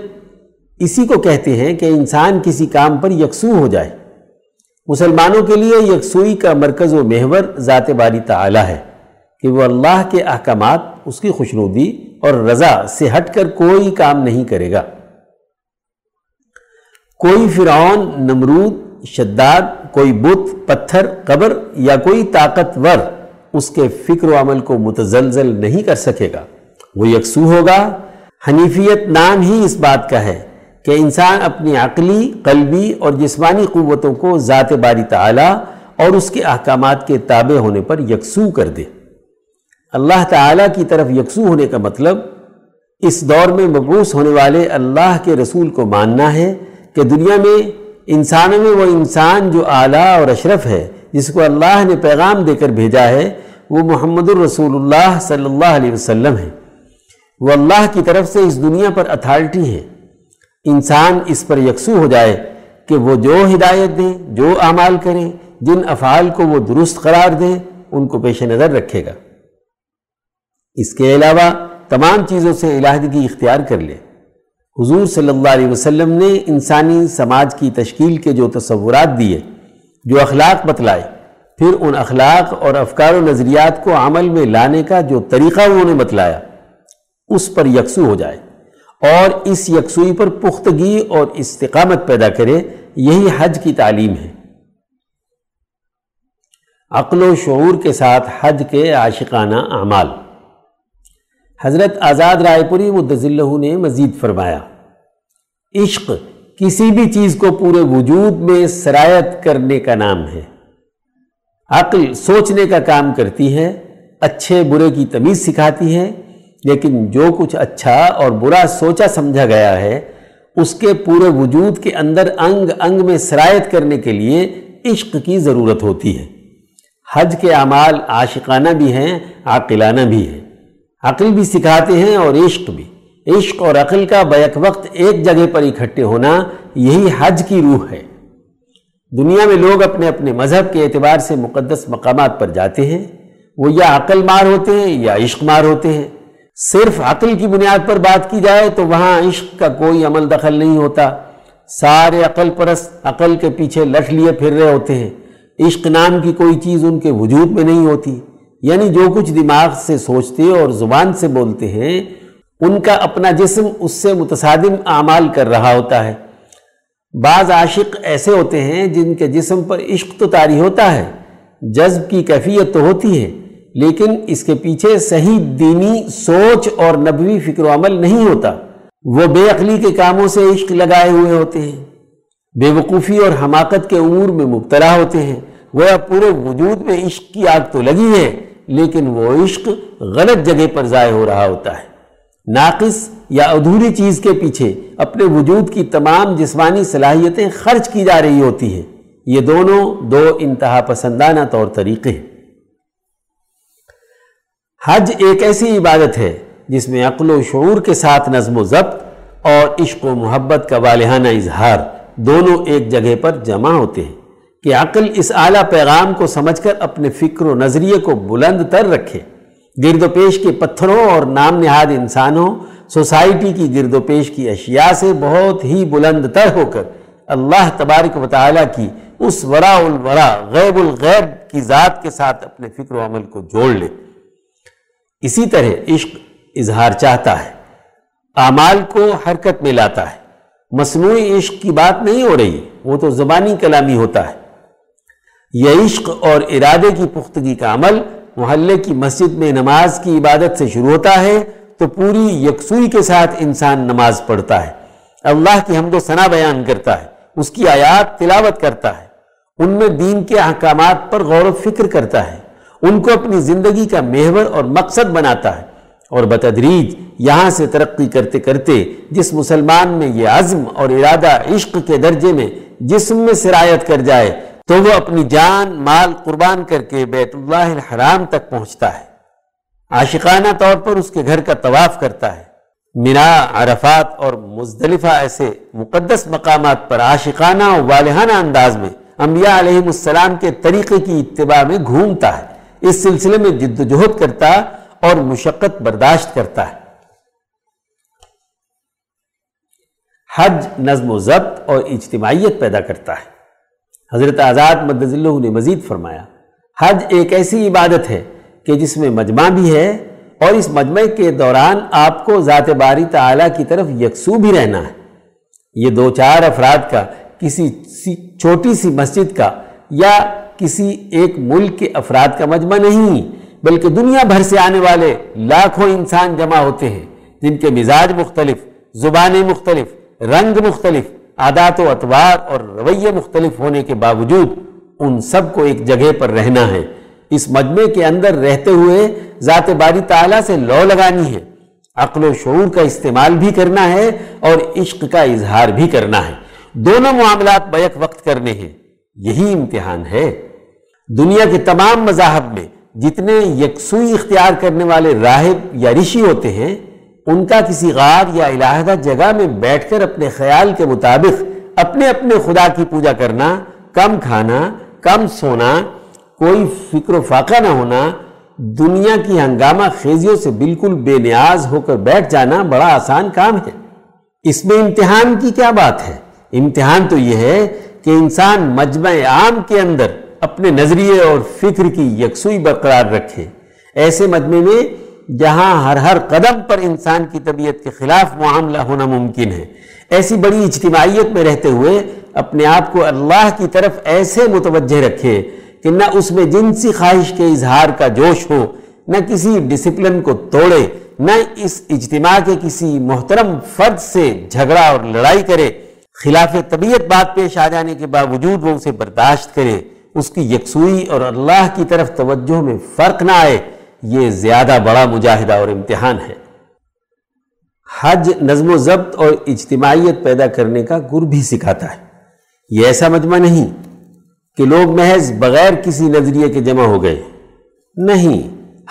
اسی کو کہتے ہیں کہ انسان کسی کام پر یکسو ہو جائے۔ مسلمانوں کے لیے یکسوئی کا مرکز و محور ذات باری تعالی ہے کہ وہ اللہ کے احکامات، اس کی خوشنودی اور رضا سے ہٹ کر کوئی کام نہیں کرے گا۔ کوئی فرعون، نمرود، شداد، کوئی بت، پتھر، قبر یا کوئی طاقتور اس کے فکر و عمل کو متزلزل نہیں کر سکے گا۔ وہ یکسو ہوگا۔ حنیفیت نام ہی اس بات کا ہے کہ انسان اپنی عقلی، قلبی اور جسمانی قوتوں کو ذات باری تعالی اور اس کے احکامات کے تابع ہونے پر یکسو کر دے۔ اللہ تعالیٰ کی طرف یکسو ہونے کا مطلب اس دور میں مبوس ہونے والے اللہ کے رسول کو ماننا ہے کہ دنیا میں انسانوں میں وہ انسان جو اعلیٰ اور اشرف ہے، جس کو اللہ نے پیغام دے کر بھیجا ہے، وہ محمد الرسول اللہ صلی اللہ علیہ وسلم ہے۔ وہ اللہ کی طرف سے اس دنیا پر اتھارٹی ہے۔ انسان اس پر یکسو ہو جائے کہ وہ جو ہدایت دیں، جو اعمال کریں، جن افعال کو وہ درست قرار دیں، ان کو پیش نظر رکھے گا۔ اس کے علاوہ تمام چیزوں سے علاحدگی اختیار کر لے۔ حضور صلی اللہ علیہ وسلم نے انسانی سماج کی تشکیل کے جو تصورات دیے، جو اخلاق بتلائے، پھر ان اخلاق اور افکار و نظریات کو عمل میں لانے کا جو طریقہ انہوں نے بتلایا، اس پر یکسو ہو جائے اور اس یکسوئی پر پختگی اور استقامت پیدا کرے، یہی حج کی تعلیم ہے۔ عقل و شعور کے ساتھ حج کے عاشقانہ اعمال۔ حضرت آزاد رائے پوری مدضلہ نے مزید فرمایا، عشق کسی بھی چیز کو پورے وجود میں سرایت کرنے کا نام ہے۔ عقل سوچنے کا کام کرتی ہے، اچھے برے کی تمیز سکھاتی ہے، لیکن جو کچھ اچھا اور برا سوچا سمجھا گیا ہے، اس کے پورے وجود کے اندر انگ انگ میں سرایت کرنے کے لیے عشق کی ضرورت ہوتی ہے۔ حج کے اعمال عاشقانہ بھی ہیں، عاقلانہ بھی ہیں۔ عقل بھی سکھاتے ہیں اور عشق بھی۔ عشق اور عقل کا بیک وقت ایک جگہ پر اکٹھے ہونا یہی حج کی روح ہے۔ دنیا میں لوگ اپنے اپنے مذہب کے اعتبار سے مقدس مقامات پر جاتے ہیں۔ وہ یا عقل مار ہوتے ہیں یا عشق مار ہوتے ہیں۔ صرف عقل کی بنیاد پر بات کی جائے تو وہاں عشق کا کوئی عمل دخل نہیں ہوتا۔ سارے عقل پرست عقل کے پیچھے لٹ لیے پھر رہے ہوتے ہیں۔ عشق نام کی کوئی چیز ان کے وجود میں نہیں ہوتی۔ یعنی جو کچھ دماغ سے سوچتے اور زبان سے بولتے ہیں، ان کا اپنا جسم اس سے متصادم اعمال کر رہا ہوتا ہے۔ بعض عاشق ایسے ہوتے ہیں جن کے جسم پر عشق تو تاری ہوتا ہے، جذب کی کیفیت تو ہوتی ہے، لیکن اس کے پیچھے صحیح دینی سوچ اور نبوی فکر و عمل نہیں ہوتا۔ وہ بے عقلی کے کاموں سے عشق لگائے ہوئے ہوتے ہیں۔ بے وقوفی اور حماقت کے امور میں مبتلا ہوتے ہیں۔ وہ پورے وجود میں عشق کی آگ تو لگی ہے۔ لیکن وہ عشق غلط جگہ پر ضائع ہو رہا ہوتا ہے۔ ناقص یا ادھوری چیز کے پیچھے اپنے وجود کی تمام جسمانی صلاحیتیں خرچ کی جا رہی ہوتی ہیں۔ یہ دونوں دو انتہا پسندانہ طور طریقے ہیں۔ حج ایک ایسی عبادت ہے جس میں عقل و شعور کے ساتھ نظم و ضبط اور عشق و محبت کا والہانہ اظہار دونوں ایک جگہ پر جمع ہوتے ہیں۔ کہ عقل اس اعلیٰ پیغام کو سمجھ کر اپنے فکر و نظریے کو بلند تر رکھے۔ گرد و پیش کے پتھروں اور نام نہاد انسانوں، سوسائٹی کی گرد و پیش کی اشیاء سے بہت ہی بلند تر ہو کر اللہ تبارک و تعالیٰ کی اس ورا الورا، غیب الغیب کی ذات کے ساتھ اپنے فکر و عمل کو جوڑ لے۔ اسی طرح عشق اظہار چاہتا ہے، اعمال کو حرکت میں لاتا ہے۔ مصنوعی عشق کی بات نہیں ہو رہی، وہ تو زبانی کلامی ہوتا ہے۔ یہ عشق اور ارادے کی پختگی کا عمل محلے کی مسجد میں نماز کی عبادت سے شروع ہوتا ہے، تو پوری یکسوئی کے ساتھ انسان نماز پڑھتا ہے۔ اللہ کی حمد و ثنا بیان کرتا ہے، اس کی آیات تلاوت کرتا ہے۔ ان میں دین کے احکامات پر غور و فکر کرتا ہے۔ ان کو اپنی زندگی کا محور اور مقصد بناتا ہے۔ اور بتدریج یہاں سے ترقی کرتے کرتے جس مسلمان میں یہ عزم اور ارادہ عشق کے درجے میں جسم میں سرایت کر جائے تو وہ اپنی جان، مال قربان کر کے بیت اللہ الحرام تک پہنچتا ہے۔ عاشقانہ طور پر اس کے گھر کا طواف کرتا ہے۔ مینا، عرفات اور مزدلفہ ایسے مقدس مقامات پر عاشقانہ و والہانہ انداز میں انبیاء علیہ السلام کے طریقے کی اتباع میں گھومتا ہے۔ اس سلسلے میں جد و جہد کرتا اور مشقت برداشت کرتا ہے۔ حج نظم و ضبط اور اجتماعیت پیدا کرتا ہے۔ حضرت آزاد مدض اللہ نے مزید فرمایا، حج ایک ایسی عبادت ہے کہ جس میں مجمع بھی ہے اور اس مجمع کے دوران آپ کو ذات باری تعالیٰ کی طرف یکسو بھی رہنا ہے۔ یہ دو چار افراد کا کسی چھوٹی سی مسجد کا یا کسی ایک ملک کے افراد کا مجمع نہیں، بلکہ دنیا بھر سے آنے والے لاکھوں انسان جمع ہوتے ہیں، جن کے مزاج مختلف، زبانیں مختلف، رنگ مختلف عادات و اطوار اور رویے مختلف ہونے کے باوجود ان سب کو ایک جگہ پر رہنا ہے۔ اس مجمع کے اندر رہتے ہوئے ذات باری تعالیٰ سے لو لگانی ہے۔ عقل و شعور کا استعمال بھی کرنا ہے اور عشق کا اظہار بھی کرنا ہے۔ دونوں معاملات بیک وقت کرنے ہیں۔ یہی امتحان ہے۔ دنیا کے تمام مذاہب میں جتنے یکسوئی اختیار کرنے والے راہب یا رشی ہوتے ہیں ان کا کسی غار یا علاحدہ جگہ میں بیٹھ کر اپنے خیال کے مطابق اپنے اپنے خدا کی پوجا کرنا، کم کھانا، کم سونا، کوئی فکر و فاقہ نہ ہونا، دنیا کی ہنگامہ خیزیوں سے بالکل بے نیاز ہو کر بیٹھ جانا بڑا آسان کام ہے۔ اس میں امتحان کی کیا بات ہے؟ امتحان تو یہ ہے کہ انسان مجمع عام کے اندر اپنے نظریے اور فکر کی یکسوئی برقرار رکھے۔ ایسے مجمع میں جہاں ہر ہر قدم پر انسان کی طبیعت کے خلاف معاملہ ہونا ممکن ہے۔ ایسی بڑی اجتماعیت میں رہتے ہوئے اپنے آپ کو اللہ کی طرف ایسے متوجہ رکھے کہ نہ اس میں جنسی خواہش کے اظہار کا جوش ہو، نہ کسی ڈسپلن کو توڑے، نہ اس اجتماع کے کسی محترم فرد سے جھگڑا اور لڑائی کرے۔ خلاف طبیعت بات پیش آ جانے کے باوجود وہ اسے برداشت کرے۔ اس کی یکسوئی اور اللہ کی طرف توجہ میں فرق نہ آئے۔ یہ زیادہ بڑا مجاہدہ اور امتحان ہے۔ حج نظم و ضبط اور اجتماعیت پیدا کرنے کا گر بھی سکھاتا ہے۔ یہ ایسا مجمع نہیں کہ لوگ محض بغیر کسی نظریے کے جمع ہو گئے۔ نہیں،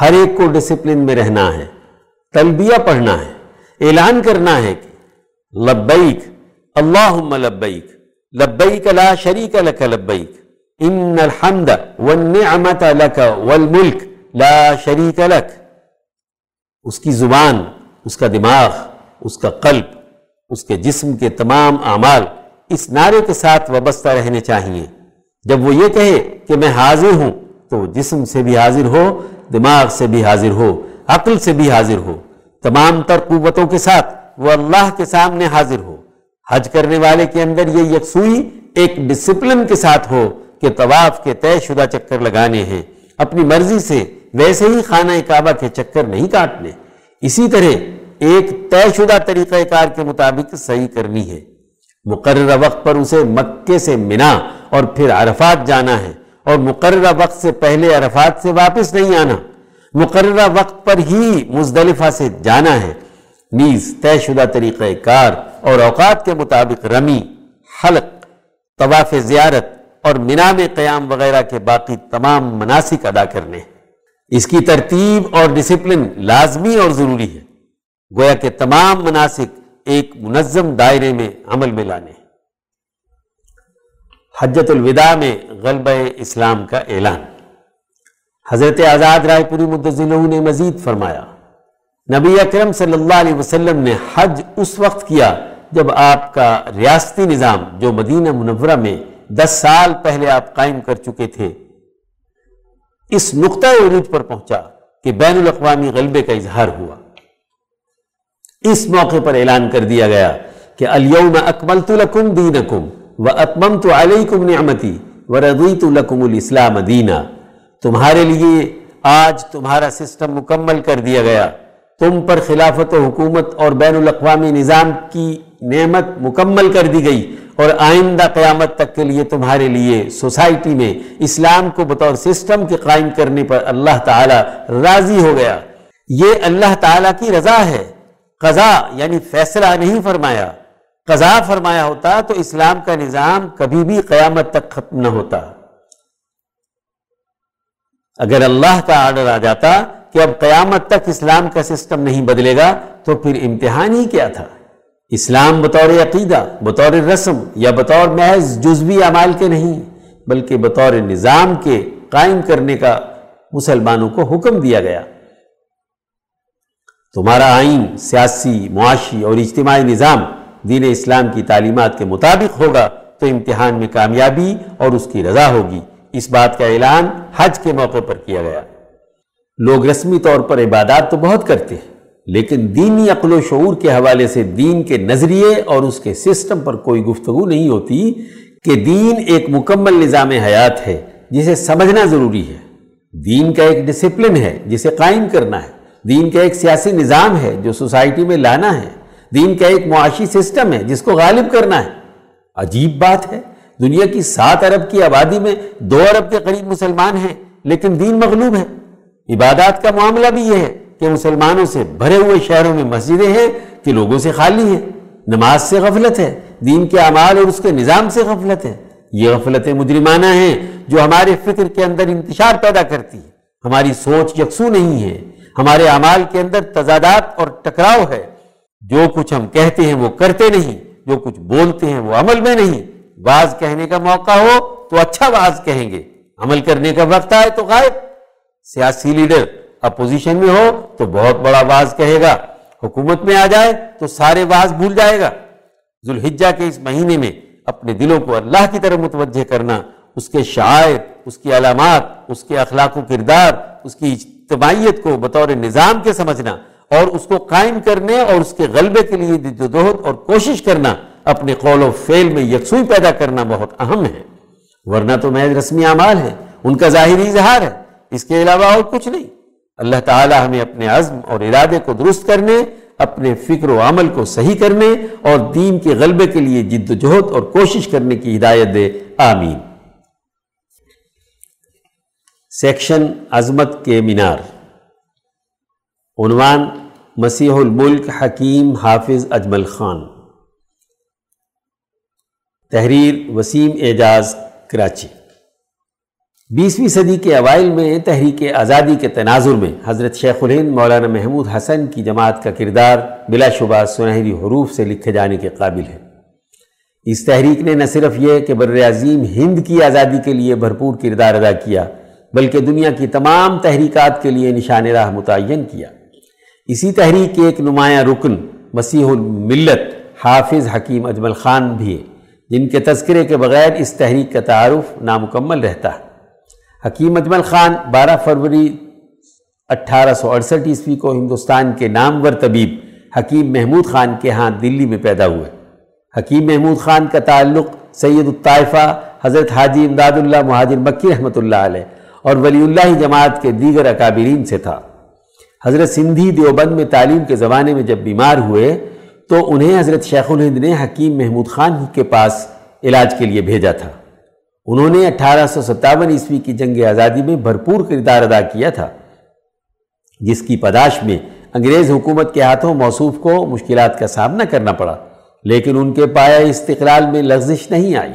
ہر ایک کو ڈسپلن میں رہنا ہے، تلبیہ پڑھنا ہے، اعلان کرنا ہے کہ لبیک، اللہم لبیک لبیک لا شریک لک لبیک، ان الحمد والنعمت لک والملک۔ لا شریک لک۔ اس کی زبان، اس کا دماغ، اس کا قلب، اس کے جسم کے تمام اعمال اس نعرے کے ساتھ وابستہ رہنے چاہیے۔ جب وہ یہ کہے کہ میں حاضر ہوں، تو جسم سے بھی حاضر ہو، دماغ سے بھی حاضر ہو، عقل سے بھی حاضر ہو۔ تمام تر قوتوں کے ساتھ وہ اللہ کے سامنے حاضر ہو۔ حج کرنے والے کے اندر یہ یکسوئی ایک ڈسپلن کے ساتھ ہو کہ طواف کے طے شدہ چکر لگانے ہیں۔ اپنی مرضی سے ویسے ہی خانہ کعبہ کے چکر نہیں کاٹنے۔ اسی طرح ایک طے شدہ طریقہ کار کے مطابق صحیح کرنی ہے۔ مقررہ وقت پر اسے مکے سے منا اور پھر عرفات جانا ہے اور مقررہ وقت سے پہلے عرفات سے واپس نہیں آنا۔ مقررہ وقت پر ہی مزدلفہ سے جانا ہے۔ نیز طے شدہ طریقہ کار اور اوقات کے مطابق رمی، حلق، طواف زیارت اور منا میں قیام وغیرہ کے باقی تمام مناسک ادا کرنے اس کی ترتیب اور ڈسپلن لازمی اور ضروری ہے۔ گویا کہ تمام مناسک ایک منظم دائرے میں عمل میں لانے حجت الوداع میں غلبہ اسلام کا اعلان۔ حضرت آزاد رائے پوری مدزلہ نے مزید فرمایا، نبی اکرم صلی اللہ علیہ وسلم نے حج اس وقت کیا جب آپ کا ریاستی نظام جو مدینہ منورہ میں دس سال پہلے آپ قائم کر چکے تھے۔ اس نقطۂ عروج پر پہنچا کہ بین الاقوامی غلبے کا اظہار ہوا۔ اس موقع پر اعلان کر دیا گیا کہ الیوم اکملت لکم دینکم و اتممت علیکم نعمتی و رضیت لکم الاسلام دینا۔ تمہارے لیے آج تمہارا سسٹم مکمل کر دیا گیا۔ تم پر خلافت و حکومت اور بین الاقوامی نظام کی نعمت مکمل کر دی گئی۔ اور آئندہ قیامت تک کے لیے تمہارے لیے سوسائٹی میں اسلام کو بطور سسٹم کے قائم کرنے پر اللہ تعالی راضی ہو گیا۔ یہ اللہ تعالیٰ کی رضا ہے۔ قضا یعنی فیصلہ نہیں فرمایا۔ قضا فرمایا ہوتا تو اسلام کا نظام کبھی بھی قیامت تک ختم نہ ہوتا۔ اگر اللہ کا آرڈر آ جاتا کہ اب قیامت تک اسلام کا سسٹم نہیں بدلے گا تو پھر امتحان ہی کیا تھا؟ اسلام بطور عقیدہ، بطور رسم یا بطور محض جزوی اعمال کے نہیں، بلکہ بطور نظام کے قائم کرنے کا مسلمانوں کو حکم دیا گیا۔ تمہارا آئین سیاسی، معاشی اور اجتماعی نظام دین اسلام کی تعلیمات کے مطابق ہوگا تو امتحان میں کامیابی اور اس کی رضا ہوگی۔ اس بات کا اعلان حج کے موقع پر کیا گیا۔ لوگ رسمی طور پر عبادات تو بہت کرتے ہیں۔ لیکن دینی عقل و شعور کے حوالے سے دین کے نظریے اور اس کے سسٹم پر کوئی گفتگو نہیں ہوتی کہ دین ایک مکمل نظام حیات ہے، جسے سمجھنا ضروری ہے۔ دین کا ایک ڈسپلن ہے، جسے قائم کرنا ہے۔ دین کا ایک سیاسی نظام ہے، جو سوسائٹی میں لانا ہے۔ دین کا ایک معاشی سسٹم ہے، جس کو غالب کرنا ہے۔ عجیب بات ہے، دنیا کی سات ارب کی آبادی میں دو ارب کے قریب مسلمان ہیں، لیکن دین مغلوب ہے۔ عبادات کا معاملہ بھی یہ ہے۔ کہ مسلمانوں سے بھرے ہوئے شہروں میں مسجدیں ہیں، کہ لوگوں سے خالی ہیں۔ نماز سے غفلت ہے، دین کے اعمال اور اس کے نظام سے غفلت ہے۔ یہ غفلت مجرمانہ ہیں جو ہمارے فکر کے اندر انتشار پیدا کرتی ہے ہماری سوچ یکسو نہیں ہے۔ ہمارے اعمال کے اندر تضادات اور ٹکراؤ ہے۔ جو کچھ ہم کہتے ہیں وہ کرتے نہیں، جو کچھ بولتے ہیں وہ عمل میں نہیں۔ باز کہنے کا موقع ہو تو اچھا باز کہیں گے۔ عمل کرنے کا وقت آئے تو غائب۔ سیاسی لیڈر اپوزیشن میں ہو تو بہت بڑا باز کہے گا۔ حکومت میں آ جائے تو سارے باز بھول جائے گا۔ ذوالحجہ کے اس مہینے میں اپنے دلوں کو اللہ کی طرف متوجہ کرنا، اس کے شاعر، اس کی علامات، اس کے اخلاق و کردار، اس کی اجتماعیت کو بطور نظام کے سمجھنا اور اس کو قائم کرنے اور اس کے غلبے کے لیے جدوجہد اور کوشش کرنا، اپنے قول و فعل میں یکسوئی پیدا کرنا بہت اہم ہے۔ ورنہ تو محض رسمی اعمال ہے ان کا ظاہری اظہار ہے، اس کے علاوہ اور کچھ نہیں۔ اللہ تعالی ہمیں اپنے عزم اور ارادے کو درست کرنے، اپنے فکر و عمل کو صحیح کرنے اور دین کے غلبے کے لیے جد و جہد اور کوشش کرنے کی ہدایت دے۔ آمین۔ سیکشن عظمت کے مینار۔ عنوان مسیح الملک حکیم حافظ اجمل خان۔ تحریر وسیم اعجاز کراچی۔ بیسویں صدی کے اوائل میں، تحریک آزادی کے تناظر میں، حضرت شیخ الہند مولانا محمود حسن کی جماعت کا کردار بلا شبہ سنہری حروف سے لکھے جانے کے قابل ہے۔ اس تحریک نے نہ صرف یہ کہ بر عظیم ہند کی آزادی کے لیے بھرپور کردار ادا کیا، بلکہ دنیا کی تمام تحریکات کے لیے نشان راہ متعین کیا۔ اسی تحریک کے ایک نمایاں رکن مسیح الملت حافظ حکیم اجمل خان بھی ہے جن کے تذکرے کے بغیر اس تحریک کا تعارف نامکمل رہتا۔ ہے حکیم اجمل خان بارہ فروری اٹھارہ سو اڑسٹھ عیسوی کو ہندوستان کے نامور طبیب حکیم محمود خان کے ہاں دلی میں پیدا ہوئے۔ حکیم محمود خان کا تعلق سید الطائفہ حضرت حاجی امداد اللہ مہاجر مکی رحمۃ اللہ علیہ اور ولی اللہ جماعت کے دیگر اکابرین سے تھا۔ حضرت سندھی دیوبند میں تعلیم کے زمانے میں جب بیمار ہوئے تو انہیں حضرت شیخ الہند نے حکیم محمود خان کے پاس علاج کے لیے بھیجا تھا۔ انہوں نے اٹھارہ سو ستاون عیسوی کی جنگ آزادی میں بھرپور کردار ادا کیا تھا، جس کی پداش میں انگریز حکومت کے ہاتھوں موصوف کو مشکلات کا سامنا کرنا پڑا، لیکن ان کے پایا استقلال میں لغزش نہیں آئی۔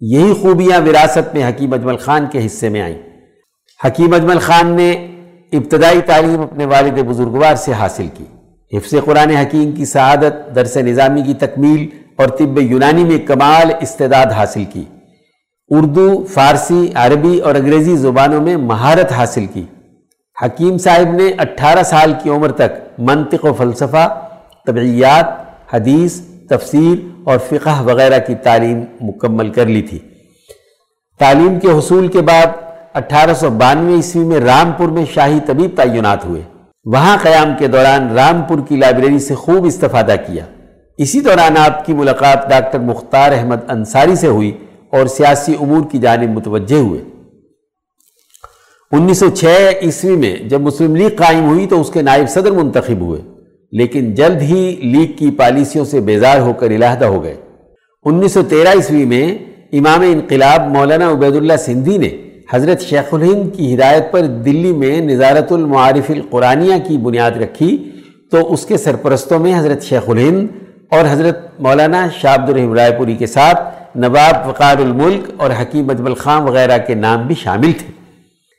یہی خوبیاں وراثت میں حکیم اجمل خان کے حصے میں آئیں۔ حکیم اجمل خان نے ابتدائی تعلیم اپنے والد بزرگوار سے حاصل کی۔ حفظ قرآن حکیم کی سعادت، درس نظامی کی تکمیل اور طب یونانی میں کمال استعداد حاصل کی۔ اردو، فارسی، عربی اور انگریزی زبانوں میں مہارت حاصل کی۔ حکیم صاحب نے اٹھارہ سال کی عمر تک منطق و فلسفہ، طبعیات، حدیث، تفسیر اور فقہ وغیرہ کی تعلیم مکمل کر لی تھی۔ تعلیم کے حصول کے بعد اٹھارہ سو بانوے عیسوی میں رامپور میں شاہی طبیب تعینات ہوئے۔ وہاں قیام کے دوران رامپور کی لائبریری سے خوب استفادہ کیا۔ اسی دوران آپ کی ملاقات ڈاکٹر مختار احمد انصاری سے ہوئی۔ اور سیاسی امور کی جانب متوجہ ہوئے۔ انیس سو چھ عیسوی میں جب مسلم لیگ قائم ہوئی تو اس کے نائب صدر منتخب ہوئے، لیکن جلد ہی لیگ کی پالیسیوں سے بیزار ہو کر علیحدہ ہو گئے۔ انیس سو تیرہ عیسوی میں امام انقلاب مولانا عبید اللہ سندھی نے حضرت شیخ الہند کی ہدایت پر دلی میں نظارت المعارف القرآنیہ کی بنیاد رکھی، تو اس کے سرپرستوں میں حضرت شیخ الہند اور حضرت مولانا شاہ عبد الرحیم رائے پوری کے ساتھ نواب وقار الملک اور حکیم اجمل خان وغیرہ کے نام بھی شامل تھے۔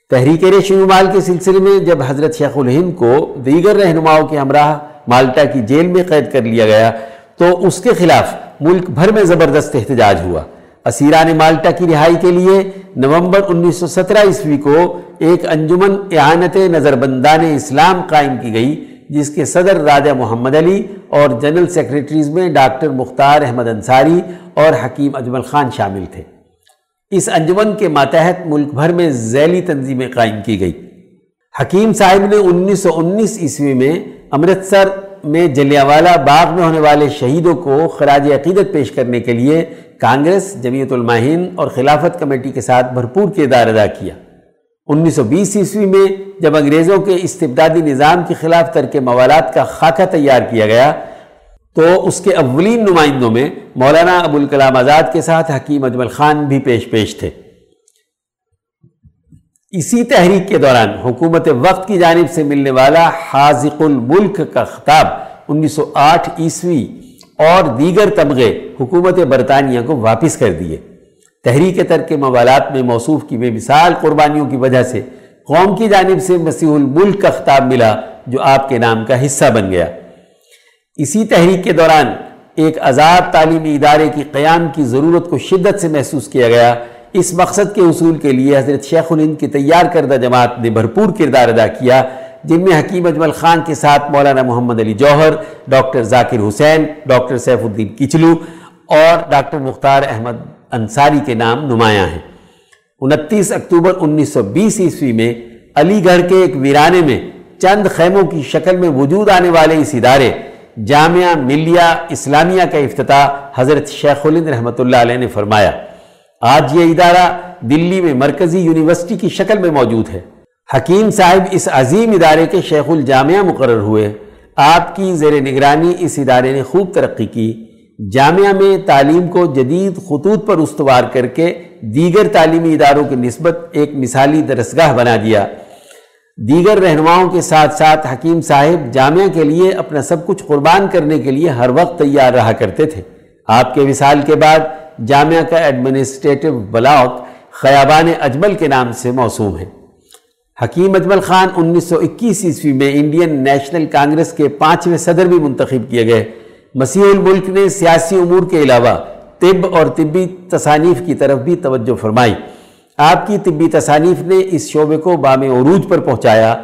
تحریک ریشمال کے سلسلے میں جب حضرت شیخ الہند کو دیگر رہنماؤں کے ہمراہ مالٹا کی جیل میں قید کر لیا گیا تو اس کے خلاف ملک بھر میں زبردست احتجاج ہوا۔ اسیران مالٹا کی رہائی کے لیے نومبر انیس سو سترہ عیسوی کو ایک انجمن اعانت نظر بندان اسلام قائم کی گئی۔ جس کے صدر راجہ محمد علی اور جنرل سیکریٹریز میں ڈاکٹر مختار احمد انصاری اور حکیم اجمل خان شامل تھے۔ اس انجمن کے ماتحت ملک بھر میں ذیلی تنظیمیں قائم کی گئی حکیم صاحب نے انیس سو انیس عیسوی میں امرتسر میں جلیاوالا باغ میں ہونے والے شہیدوں کو خراج عقیدت پیش کرنے کے لیے کانگریس، جمعیت الماہین اور خلافت کمیٹی کے ساتھ بھرپور کردار ادا کیا۔ انیس سو بیس عیسوی میں جب انگریزوں کے استبدادی نظام کے خلاف ترک موالات کا خاکہ تیار کیا گیا، تو اس کے اولین نمائندوں میں مولانا ابوالکلام آزاد کے ساتھ حکیم اجمل خان بھی پیش پیش تھے۔ اسی تحریک کے دوران حکومت وقت کی جانب سے ملنے والا حاضق الملک کا خطاب انیس سو آٹھ عیسوی اور دیگر تمغے حکومت برطانیہ کو واپس کر دیے۔ تحریک ترک موالات میں موصوف کی بے مثال قربانیوں کی وجہ سے قوم کی جانب سے مسیح الملک کا خطاب ملا، جو آپ کے نام کا حصہ بن گیا۔ اسی تحریک کے دوران ایک آزاد تعلیمی ادارے کی قیام کی ضرورت کو شدت سے محسوس کیا گیا۔ اس مقصد کے حصول کے لیے حضرت شیخ الہند کی تیار کردہ جماعت نے بھرپور کردار ادا کیا، جن میں حکیم اجمل خان کے ساتھ مولانا محمد Ali Jauhar, doctor Zakir Hussain, doctor safe الدین کچلو اور ڈاکٹر مختار احمد انصاری کے نام نمایاں ہیں۔ انتیس اکتوبر انیس سو بیس عیسوی میں علی گڑھ کے ایک ویرانے میں چند خیموں کی شکل میں وجود آنے والے اس ادارے جامعہ ملیہ اسلامیہ کا افتتاح حضرت شیخ الند رحمۃ اللہ علیہ نے فرمایا۔ آج یہ ادارہ دلی میں مرکزی یونیورسٹی کی شکل میں موجود ہے۔ حکیم صاحب اس عظیم ادارے کے شیخ الجامعہ مقرر ہوئے۔ آپ کی زیر نگرانی اس ادارے نے خوب ترقی کی۔ جامعہ میں تعلیم کو جدید خطوط پر استوار کر کے دیگر تعلیمی اداروں کی نسبت ایک مثالی درسگاہ بنا دیا۔ دیگر رہنماؤں کے ساتھ ساتھ حکیم صاحب جامعہ کے لیے اپنا سب کچھ قربان کرنے کے لیے ہر وقت تیار رہا کرتے تھے۔ آپ کے وصال کے بعد جامعہ کا ایڈمنسٹریٹو بلاک خیابان اجمل کے نام سے موسوم ہے۔ حکیم اجمل خان انیس سو اکیس عیسوی میں انڈین نیشنل کانگریس کے پانچویں صدر بھی منتخب کیے گئے۔ مسیح الملک نے سیاسی امور کے علاوہ طب اور طبی تصانیف کی طرف بھی توجہ فرمائی۔ آپ کی طبی تصانیف نے اس شعبے کو بام عروج پر پہنچایا۔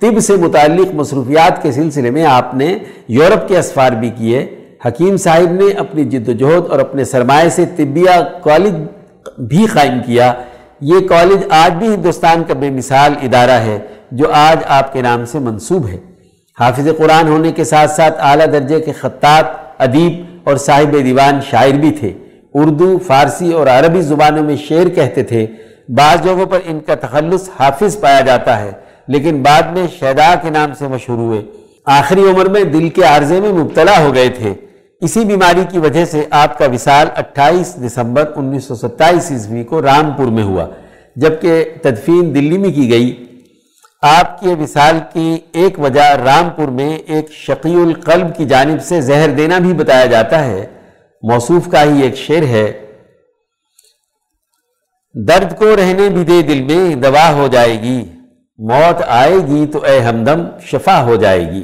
طب سے متعلق مصروفیات کے سلسلے میں آپ نے یورپ کے اسفار بھی کیے۔ حکیم صاحب نے اپنی جد و جہد اور اپنے سرمایہ سے طبیہ کالج بھی قائم کیا۔ یہ کالج آج بھی ہندوستان کا بے مثال ادارہ ہے، جو آج آپ کے نام سے منصوب ہے۔ حافظ قرآن ہونے کے ساتھ ساتھ اعلیٰ درجے کے خطاط ادیب اور صاحب دیوان شاعر بھی تھے۔ اردو، فارسی اور عربی زبانوں میں شعر کہتے تھے۔ بعض جگہوں پر ان کا تخلص حافظ پایا جاتا ہے، لیکن بعد میں شہدا کے نام سے مشہور ہوئے۔ آخری عمر میں دل کے عارضے میں مبتلا ہو گئے تھے۔ اسی بیماری کی وجہ سے آپ کا وصال اٹھائیس دسمبر انیس سو ستائیس عیسوی کو رامپور میں ہوا، جبکہ تدفین دلی میں کی گئی۔ آپ کے وصال کی ایک وجہ رامپور میں ایک شقی القلب کی جانب سے زہر دینا بھی بتایا جاتا ہے۔ موصوف کا ہی ایک شعر ہے۔ درد کو رہنے بھی دے دل میں دوا ہو جائے گی۔ موت آئے گی تو اے ہمدم شفا ہو جائے گی۔